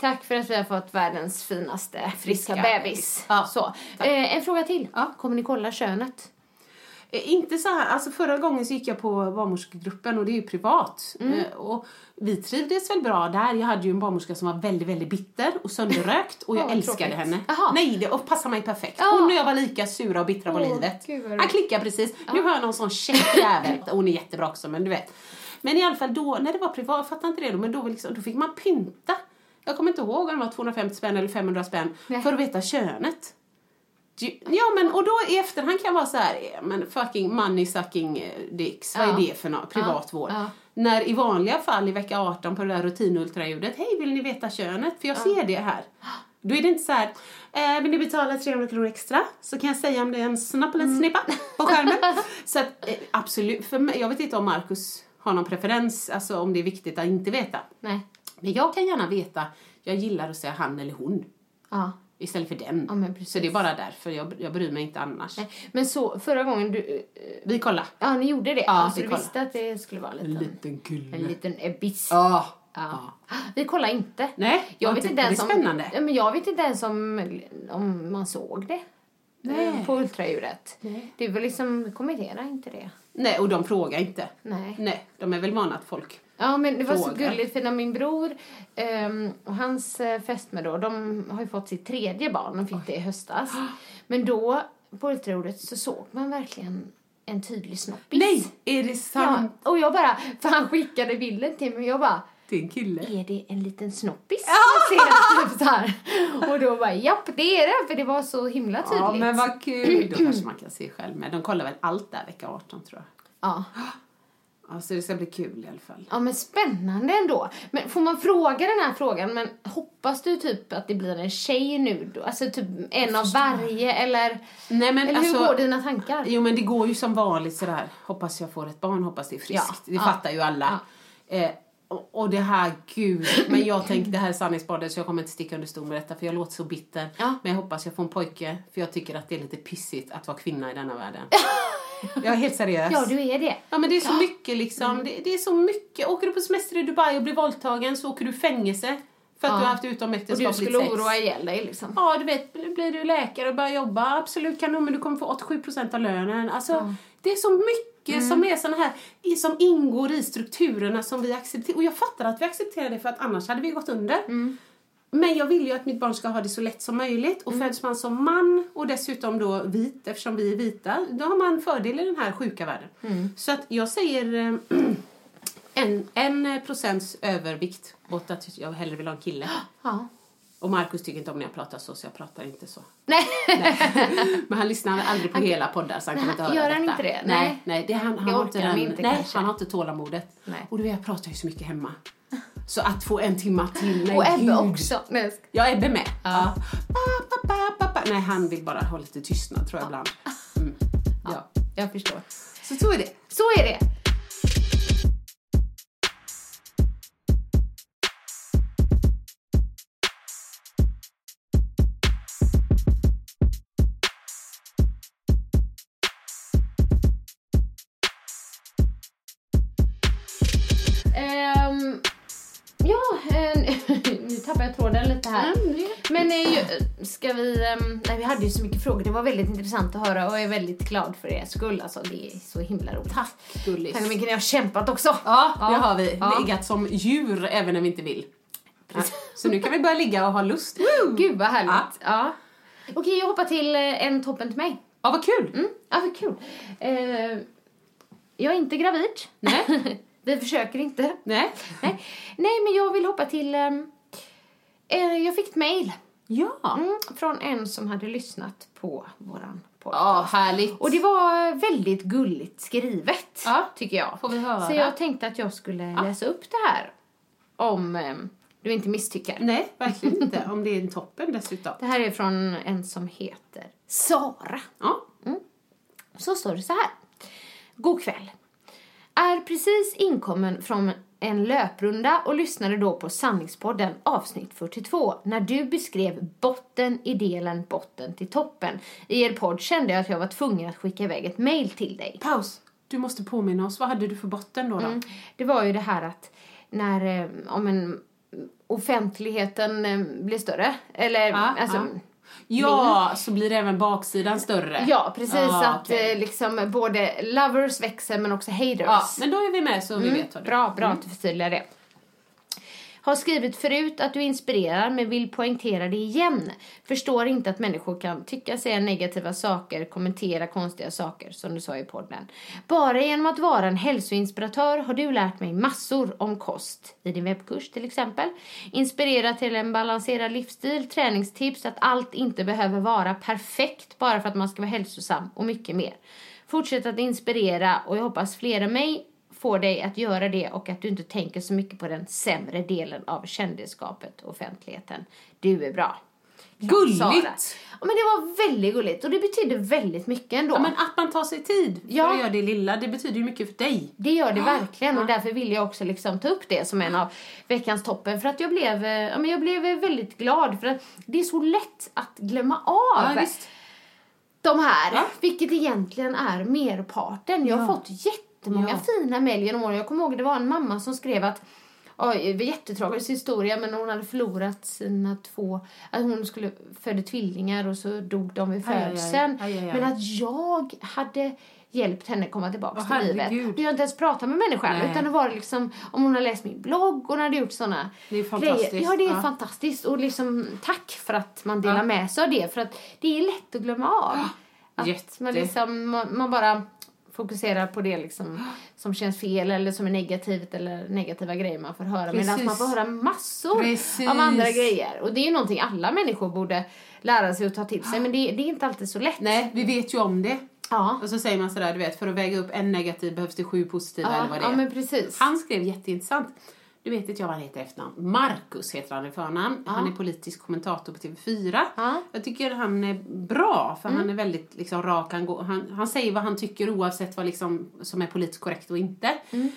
Tack för att vi har fått världens finaste friska, Friska bebis. Ja, Så. Eh, en fråga till. Ja. Kommer ni kolla könet? Eh, Inte så här, alltså förra gången så gick jag på barnmorskegruppen och det är ju privat. Mm. Eh, Och vi trivdes väl bra där. Jag hade ju en barnmorska som var väldigt, väldigt bitter och sönderrökt och [laughs] jag Ja, vad älskade tråkigt. henne. Jaha. Nej, det och passade mig perfekt. Hon och jag var lika sura och bittra på Åh, livet. Han klickar precis. Nu har jag någon sån käck jävel. Hon är jättebra också men du vet. Men i alla fall då, när det var privat, jag fattar inte det då, men då, liksom, då fick man pynta. Jag kommer inte ihåg om det var 250 spänn eller 500 spänn Nej. för att veta könet. Ja men och då i efterhand kan jag vara så här, eh, men fucking money sucking eh, dicks, vad Ja. är det för något? Privatvård. Ja. När i vanliga fall i vecka 18 på det där rutinultraljudet, hej vill ni veta könet? För jag ser det här. Då är det inte så här, eh, vill ni betala 300 kronor extra så kan jag säga om det är en snapp eller en snippa på [laughs] skärmen. så att, eh, absolut, för mig, jag vet inte om Markus har någon preferens, alltså om det är viktigt att inte veta. Nej. Men jag kan gärna veta, jag gillar att säga han eller hon Ja. istället för den. Ja, så det är bara därför, jag, jag bryr mig inte annars. Nej. Men så, förra gången du... eh, Vi kollar. Ja, ni gjorde det? Ja, alltså, vi du visste att det skulle vara en liten, kille. en liten ebiss? Ja. Ja. Vi kollar inte. Nej, jag vet inte- det är om, spännande. Men jag vet inte ens om, om man såg det. Nej. eh, På ultraljudet. Nej. Det är väl liksom, kommentera inte det. Nej, och de frågar inte. Nej. Nej, de är väl vana att folk... Ja, men det var så gulligt för när min bror ehm, och hans eh, fästmö då, de har ju fått sitt tredje barn, de fick det i höstas. [gasps] Men då, på ultraljudet, så såg man verkligen en tydlig snoppis. Nej, är det Ja, sant? och jag bara, för han skickade bilden till mig och jag bara, Det är en kille. är det en liten snoppis? Jag ser typ så här. Och då bara, japp det är det, för det var så himla tydligt. Ja, men vad kul. Då kanske man kan se själv med. De kollar väl allt där vecka 18 tror jag. Ja. [gasps] Ja, så det ska bli kul i alla fall. ja, men spännande ändå. Men får man fråga den här frågan, men hoppas du typ att det blir en tjej nu då? Alltså typ en av varje eller? Nej, men eller alltså, hur går dina tankar? Jo, men det går ju som vanligt sådär. Hoppas jag får ett barn, hoppas det är friskt. Ja, Det ja, fattar ju alla. Eh, och, och det här, gud. Men jag tänker, det här är sanningsbadet så jag kommer inte sticka under stol med detta för jag låter så bitter. Ja. Men jag hoppas jag får en pojke för jag tycker att det är lite pissigt att vara kvinna i denna världen. [laughs] Jag är helt seriös. Ja, du är det. Ja men det är så mycket liksom. Det, det är så mycket. Åker du på semester i Dubai och blir våldtagen så åker du i fängelse. För att Ja. du har haft Och du utomäktenskapligt skulle sex. oroa ihjäl dig liksom. Ja, du vet, blir du läkare och börjar jobba, absolut kanon, men du kommer få 87% av lönen. Alltså, det är så mycket som är såna här, som ingår i strukturerna som vi accepterar. Och jag fattar att vi accepterar det för att annars hade vi gått under. Men jag vill ju att mitt barn ska ha det så lätt som möjligt. Och föds man som man och dessutom då vit, eftersom vi är vita, då har man fördel i den här sjuka världen. Så att jag säger eh, [clears throat] en, en procents övervikt åt att jag hellre vill ha en kille. [gasps] Ja. Och Markus tycker inte om när jag pratar så, så jag pratar inte så. [laughs] Nej. [laughs] Men han lyssnar aldrig på hela poddar så han kommer inte höra Gör detta. han inte det? Nej, Nej. nej det, han, han, har inte han den, inte nej, han har inte tålamodet. Nej. Och du vet, jag pratar ju så mycket hemma. Så att få en timma till, nej Och Ebbe gud. också. Nej. Ja, Ebbe med. Ja. Pa, pa, pa. Nej, han vill bara ha lite tystnad tror jag ibland. [laughs] Mm. Ja. Jag förstår. Så så är det. Så är det. Lite här. Men eh, ska vi... ehm, nej, vi hade ju så mycket frågor. Det var väldigt intressant att höra och jag är väldigt glad för er skull. Alltså, det är så himla roligt. Tack gullis. Tack så mycket. Ni har kämpat också. Ja, det har vi. Ja. Legat som djur även när vi inte vill. Ja. Så nu kan vi börja ligga och ha lust. Woo! Gud vad härligt. Ja. Okej, jag hoppar till eh, en toppen till mig. Ja, vad kul! Mm. Ja, vad kul. Eh, jag är inte gravid. Nej. [laughs] Vi försöker inte. Nej. Nej. Nej, men jag vill hoppa till... eh, jag fick ett mejl Ja. mm, från en som hade lyssnat på våran podcast. Ja, härligt. Och det var väldigt gulligt skrivet, Ja. tycker jag. Får vi höra? Så jag tänkte att jag skulle läsa upp det här. Om ehm, du inte misstycker. Nej, verkligen inte. Om det är en toppen dessutom. Det här är från en som heter Sara. Ja. Så står det så här. God kväll. Är precis inkommen från en löprunda och lyssnade då på Sanningspodden avsnitt 42 när du beskrev botten i delen botten till toppen. I er podd kände jag att jag var tvungen att skicka iväg ett mail till dig. Paus. Du måste påminna oss. Vad hade du för botten då? då? Mm. Det var ju det här att när eh, om en offentligheten eh, blir större eller Ja, alltså ja. Ja, så blir även baksidan större. Ja, precis. Ah, att okej. eh, liksom både lovers växer men också haters. Ja, men då är vi med så vi vet vad det Bra, bra att du förtydligar det. Har skrivit förut att du inspirerar men vill poängtera det igen. Förstår inte att människor kan tycka, säga negativa saker, kommentera konstiga saker som du sa i podden. Bara genom att vara en hälsoinspiratör har du lärt mig massor om kost. I din webbkurs till exempel. Inspirera till en balanserad livsstil, träningstips, att allt inte behöver vara perfekt bara för att man ska vara hälsosam och mycket mer. Fortsätt att inspirera och jag hoppas fler än mig får dig att göra det och att du inte tänker så mycket på den sämre delen av kändisskapet och offentligheten. Du är bra. Gulligt! Ja, men det var väldigt gulligt och det betyder väldigt mycket ändå. Ja, men att man tar sig tid för Ja. att göra det lilla, det betyder ju mycket för dig. Det gör det verkligen och därför vill jag också liksom ta upp det som en av veckans toppen för att jag blev, eh, ja, men jag blev väldigt glad för att det är så lätt att glömma av Ja, visst. de här, Ja. vilket egentligen är merparten. Jag har Ja. fått jättemånga Ja. fina mejl genom åren. Jag kommer ihåg det var en mamma som skrev att var jättetragisk historia men hon hade förlorat sina två, att hon skulle födde tvillingar och så dog de vid födseln. Men att jag hade hjälpt henne komma tillbaka till livet. Och jag har inte ens pratat med människan Nej. utan det var liksom om hon har läst min blogg och hon hade gjort såna Det är fantastiskt. grejer. Ja, det är Ja. fantastiskt och liksom tack för att man delar Ja. med sig av det för att det är lätt att glömma av. Att Jätte. man, liksom, man, man bara fokuserar på det liksom, som känns fel eller som är negativt eller negativa grejer man får höra. Medan man får höra massor Precis. av andra grejer. Och det är ju någonting alla människor borde lära sig att ta till sig. Men det, det är inte alltid så lätt. Nej, vi vet ju om det. Ja. Och så säger man sådär, du vet, för att väga upp en negativ behövs det sju positiva eller Ja, vad det ja, är. men precis. Han skrev jätteintressant. Du vet inte jag vad han heter efternamn. Marcus heter han i förnamn. Han är politisk kommentator på TV4. Ja. Mm. Jag tycker han är bra, för han är väldigt liksom, rak. Han, går, han, han säger vad han tycker oavsett vad liksom, som är politiskt korrekt och inte. Mm.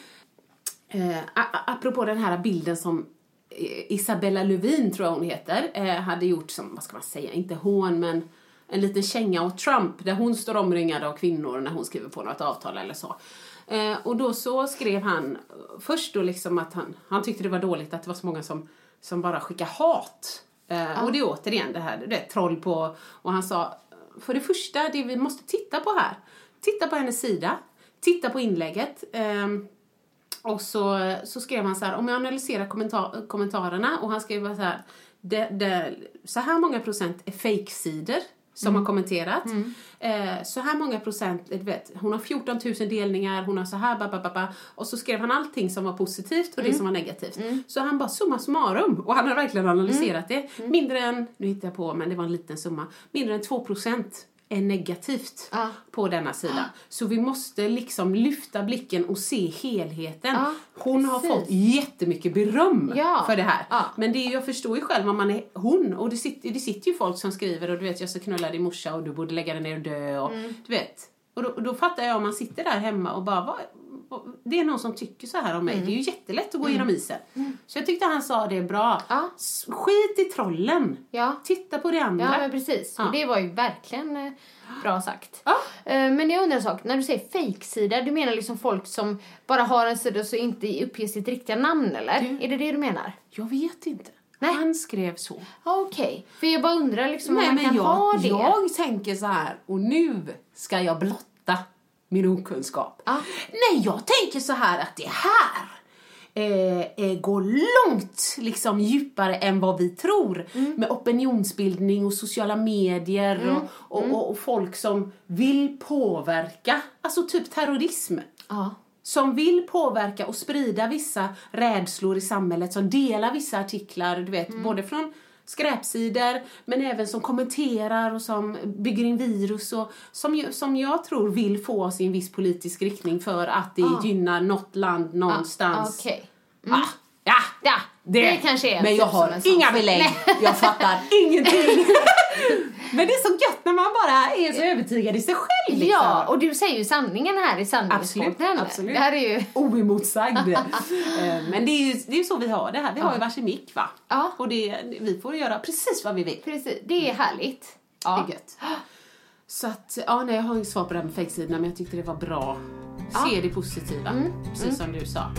Eh, apropå den här bilden som eh, Isabella Lövin, tror jag hon heter, eh, hade gjort som, vad ska man säga, inte hån men en liten känga åt Trump där hon står omringad av kvinnor när hon skriver på något avtal eller så. Eh, och då så skrev han eh, först då liksom att han, han tyckte det var dåligt att det var så många som, som bara skickar hat. Eh, Och det är återigen det här, det är troll på, och han sa för det första, det vi måste titta på här, titta på hennes sida, titta på inlägget. ehm, och så, så skrev han så här, om jag analyserar kommentar, kommentarerna och han skrev så här, det, det, så här många procent är fake-sidor som har kommenterat. Eh, så här många procent, du vet, hon har 14 000 delningar, hon har så här, ba, ba, ba, ba. Och så skrev han allting som var positivt och det som var negativt. Så han bara summa summarum, och han har verkligen analyserat det. Mindre än, nu hittar jag på, men det var en liten summa, mindre än 2 procent är negativt Ja. på denna sida. Så vi måste liksom lyfta blicken och se helheten. Ja, hon har fått jättemycket beröm Ja. för det här. Men det, är- jag förstår ju själv om man är hon och det sitter, det sitter ju folk som skriver och du vet jag ska knulla din morsa och du borde lägga dig ner och dö och Mm. du vet. Och då, då fattar jag om man sitter där hemma och bara vad, det är någon som tycker så här om mig. Mm. Det är ju jättelätt att gå igenom isen. Så jag tyckte han sa det bra. Ja. Skit i trollen. Ja. Titta på det andra. Ja, men precis. Ja. Och det var ju verkligen eh, bra sagt. Ja. Eh, men jag undrar en sak. När du säger fejksida, du menar liksom folk som bara har en sida så inte uppger sitt riktiga namn, eller? Du- Är det det du menar? Jag vet inte. Nej. Han skrev så. Okej. För jag bara undrar liksom om Nej, man men kan jag, ha det. jag tänker så här, och nu ska jag blotta min okunskap. Ja. Nej, jag tänker så här att det här eh, eh, går långt liksom djupare än vad vi tror Mm. med opinionsbildning och sociala medier och, och, Mm. och, och folk som vill påverka, alltså typ terrorism Ja. som vill påverka och sprida vissa rädslor i samhället, som delar vissa artiklar, du vet, Mm. både från skräpsidor, men även som kommenterar och som bygger in virus och som, som jag tror vill få oss i en viss politisk riktning för att det Ah. gynnar något land någonstans. Okej. Ah, ja, Ja, det, kanske är Men jag typ har inga belägg, jag fattar [laughs] ingenting. [laughs] men det är så gött när man bara är så övertygad i sig själv. Liksom. Ja, och du säger ju sanningen här i sanningspodden. Absolut, absolut. Det här är ju... [laughs] oemotsagd. Eh, Men det är ju det är så vi har det här. Vi har ju varsin mick va? Ja. Och det, vi får göra precis vad vi vill. Precis, det är härligt. Ja. Det är gött. [gasps] Så att, ja nej jag har inget svar på det här med fejksidorna men jag tyckte det var bra. Se det positiva, precis som du sa.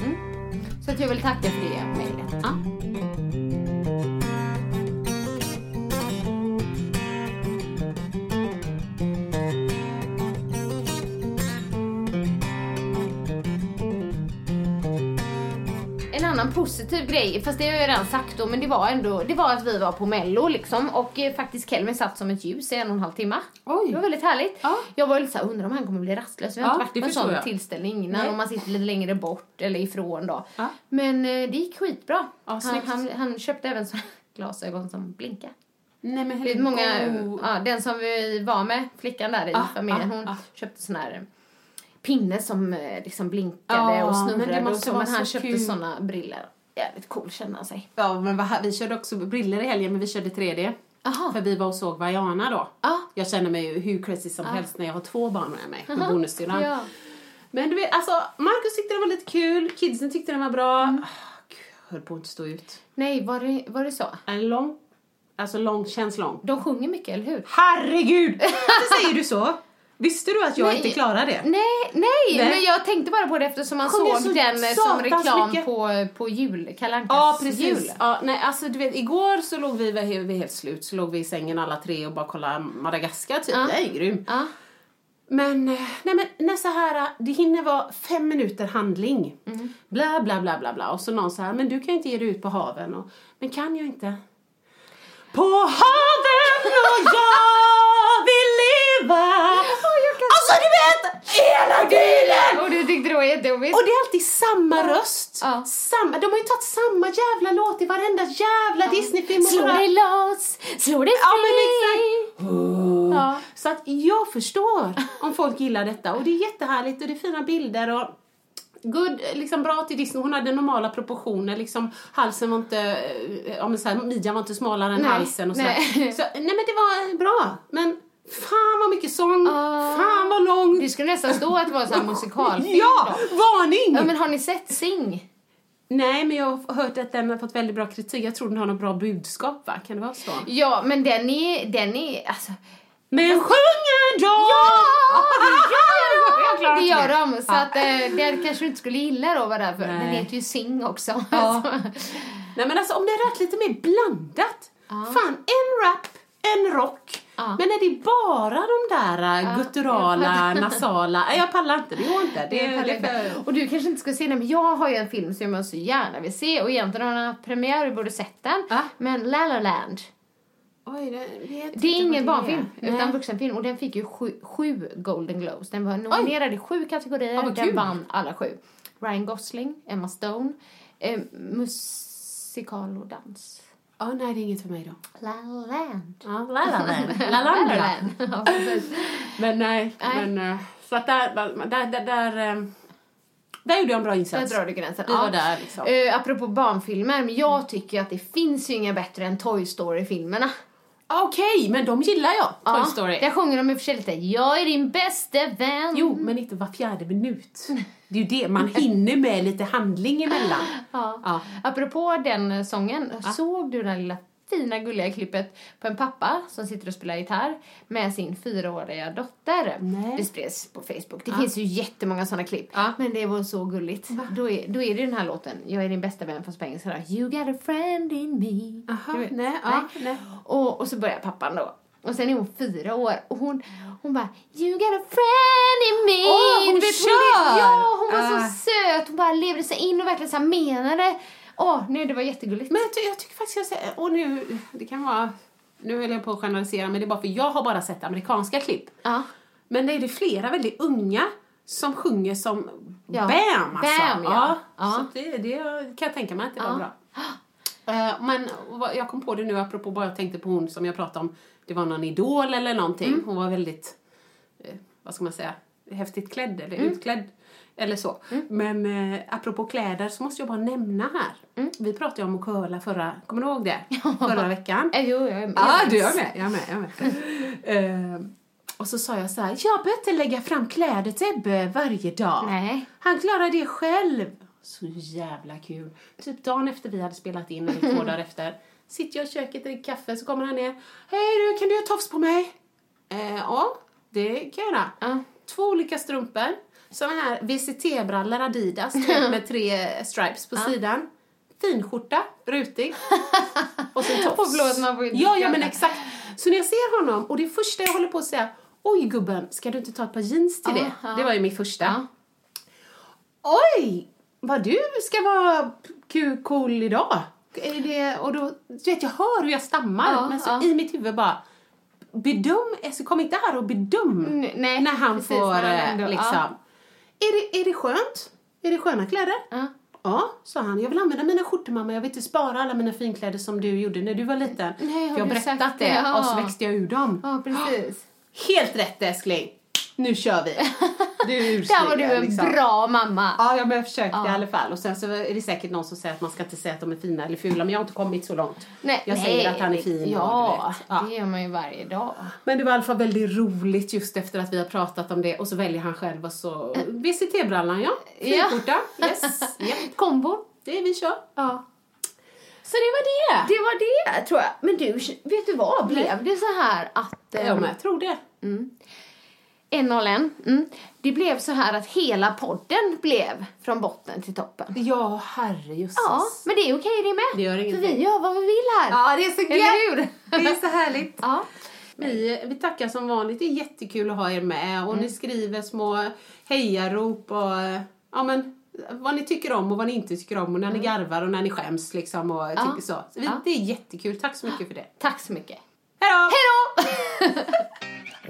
Så att jag vill tacka för det mejlet. Ja. Annan positiv grej, fast det har jag redan sagt då, men det var ändå, det var att vi var på mello liksom och eh, faktiskt Kelvin satt som ett ljus i en och en halv timme. Oj. Det var väldigt härligt. Ja. Jag var lite såhär, undrar om han kommer bli rastlös. Vi har Ja, inte varit på en sån jag. tillställning innan Nej. om man sitter lite längre bort eller ifrån då. Ja. Men eh, det gick skitbra. Ja, han, han, han köpte även så [laughs] glasögon som blinkar. Nej men Det är många, oh. ja, den som vi var med, flickan där i Ah, familjen, ah, hon ah. köpte sån här pinne som eh, liksom blinkade Ja, och men det snurrade och måste så, vara han köpte såna briller. Jävligt cool kände han sig. Ja men vi körde också briller i helgen men vi körde 3D. Aha. För vi var och såg Vaiana då. Ja. Jag känner mig ju hur crazy som helst när jag har två barn med mig på bonussyrran. Ja. Men du vet, alltså Marcus tyckte det var lite kul, kidsen tyckte den var bra. Mm. Ah, gud, jag höll på att inte stå ut. Nej, var det, var det så? En lång, alltså lång, känns lång. De sjunger mycket, eller hur? Herregud! Varför säger du så? Visste du att jag Nej. inte klarar det? Nej, nej, Nej. men jag tänkte bara på det eftersom man Sjunger såg så den eh, som reklam mycket. på, på jul, Kalle Ja, precis. jul. Ja, nej, alltså du vet, igår så låg vi, vi vi helt slut, så låg vi i sängen alla tre och bara kollade Madagaskar typ. Ja. Jag är grym. Ja. Men, eh, nej men när så här, det hinner vara fem minuter handling. Mm. Bla, bla, bla, bla, bla. Och så någon så här, men du kan ju inte ge dig ut på haven. Och, men kan jag inte? På haven och jag vill leva. Alltså du vet, hela tiden! Och du tyckte det var jättejobbigt? Och det är alltid samma röst. Ja. Samma, de har ju tagit samma jävla låt i varenda jävla Disneyfilm. och Slå bara- dig loss, slå dig Ja, men fri. exakt. Ja. Så att jag förstår om folk gillar detta. Och det är jättehärligt och det är fina bilder och Good, liksom bra till Disney. Hon hade normala proportioner. Liksom, halsen var inte, eh, ja, men så här, midjan var inte smalare än Nej, halsen. Och så, nej. så Nej men det var bra. Men fan vad mycket sång. Ah. Fan vad långt. Det skulle nästan stå att det var en musikalfilm Ja, då. varning! Ja, men har ni sett Sing? Nej, men jag har hört att den har fått väldigt bra kritik. Jag tror den har något bra budskap, va? Kan det vara så? Ja, men den är, den är, alltså, Men sjunger de? Ja, klarat det gör det. de. Så att, eh, det kanske du inte skulle gilla då att vara där för. Den heter ju Sing också. Ja. [laughs] Nej men alltså om det är rätt lite mer blandat. Fan, en rap, en rock. Ja. Men är det bara de där uh, gutturala, nasala? Nej, jag pallar inte, det går inte. Det, Det det, och du kanske inte ska se den, men jag har ju en film som jag så gärna vill se och egentligen har den haft premiär, du borde sett den. Ja. Men La La Land. Oj, det, Det är ingen barnfilm, utan Nej. vuxenfilm. Och den fick ju sju, sju Golden Globes. Den var nominerad i sju kategorier. Ja, den vann alla sju. Ryan Gosling, Emma Stone, eh, musikal och dans. Ja, nej, det är inget för mig då. La La Land. Ja, la la land. La la [laughs] La La land. Ja. Men nej, Nej. men eh, så att där, där, där, där, eh, där gjorde jag en bra Där insats. drar du gränsen. Vi var där liksom. Eh, apropå barnfilmer, men jag tycker att det finns ju inga bättre än Toy Story-filmerna. Okej, men de gillar jag. Toy Story. Där sjunger de i och för sig lite Jag är din bästa vän. Jo, men inte var fjärde minut. Det är ju det, man [laughs] hinner med lite handling emellan. [gasps] Ja. Ja. Apropå den eh, sången, såg du det lilla fina gulliga klippet på en pappa som sitter och spelar gitarr med sin fyraåriga dotter? Nej. Det spreds på Facebook. Det finns ju jättemånga sådana klipp. Ja. Men det var så gulligt. Då är, då är det den här låten, Jag är din bästa vän fast på engelska då. You got a friend in me. Aha, vet? nej, ja, nej. Och, och så börjar pappan då. Och sen är hon fyra år och hon, hon bara You got a friend in me. Åh, hon Du vet, kör! Ja, hon var Ah. så söt. Hon bara levde sig in och verkligen så här menade. Åh, nej det var jättegulligt. Men jag, ty- jag tycker faktiskt jag säger, och nu, det kan vara, nu höll jag på att generalisera, men det är bara för jag har bara sett amerikanska klipp. ja. Men det är det flera väldigt unga som sjunger som Ja. BAM alltså. Bam, ja. Ja. Så det, det kan jag tänka mig att det var Ja. bra. Eh, men vad- jag kom på det nu apropå bara jag tänkte på hon som jag pratade om. Det var någon idol eller någonting. Mm. Hon var väldigt, eh, vad ska man säga, häftigt klädd eller Mm. utklädd. Eller så. Men eh, apropå kläder så måste jag bara nämna här. Mm. Vi pratade ju om att curla förra, kommer du ihåg det? [laughs] Förra veckan. Eh, Jo, jag är med. Ja, du är med. Jag är med. Jag är med. [laughs] Eh, och så sa jag så här, jag behöver inte lägga fram kläder till Ebbe varje dag. Nej. Han klarar det själv. Så jävla kul. Typ dagen efter vi hade spelat in, eller två [laughs] dagar efter, sitter jag i köket, dricker kaffe, så kommer han ner. Hej du, kan du göra tofs på mig? Eh, ja, det kan jag göra. Ja. Två olika strumpor. Såna här VCT-brallor Adidas, typ [laughs] med tre stripes på sidan. Finskjorta, rutig. [laughs] Och så tofs. Och Ja, ja men exakt. Så när jag ser honom, och det första jag håller på att säga, oj gubben, ska du inte ta ett par jeans till det? Det var ju mitt första. Oj, vad du ska vara kul, cool idag. Det, och då, du vet, jag hör hur jag stammar, Ja, men så ja. i mitt huvud bara, bedöm, alltså, kom inte här och bedöm Mm, nej, när han precis, får, när han eh, ändå- liksom. ja. Är, det, är det skönt? Är det sköna kläder? Ja. Ja, sa han. Jag vill använda mina skjortor mamma. Jag vill inte spara alla mina finkläder som du gjorde när du var liten. Nej, har jag har berättat det? Ja. och så växte jag ur dem. Ja, precis. [gasps] Helt rätt älskling. Nu kör vi. [laughs] Du är Där var du en liksom. bra mamma. Ja, ja, men jag försökte Ja. i alla fall. Och sen så är det säkert någon som säger att man ska inte säga att de är fina eller fula, men jag har inte kommit så långt. Nej, jag nej, säger att han är fin. Ja, ja. det gör man ju varje dag. Men det var i alla fall väldigt roligt just efter att vi har pratat om det och så väljer han själv och så VCT-brallan ja. Ja. Yes. ja. [laughs] Kombo. Det är vi kör. Ja. Så det var det. Det var det tror jag. Men du, vet du vad? Blev det så här att... Ja, ehm, men jag tror det. 1-0 mm. Det blev så här att hela podden blev från botten till toppen. Ja, herrejösses. Ja, men det är okej det med. Det gör För vi gör vad vi vill här. Ja, det är så hur? Det är så härligt. Ja. Vi, vi tackar som vanligt. Det är jättekul att ha er med. Och ni skriver små hejarop och ja, men, vad ni tycker om och vad ni inte tycker om. Och när ni garvar och när ni skäms. Liksom, och Ja. typ så. så vi, Ja. Det är jättekul. Tack så mycket för det. Tack så mycket. Hej då! Hej då! [laughs]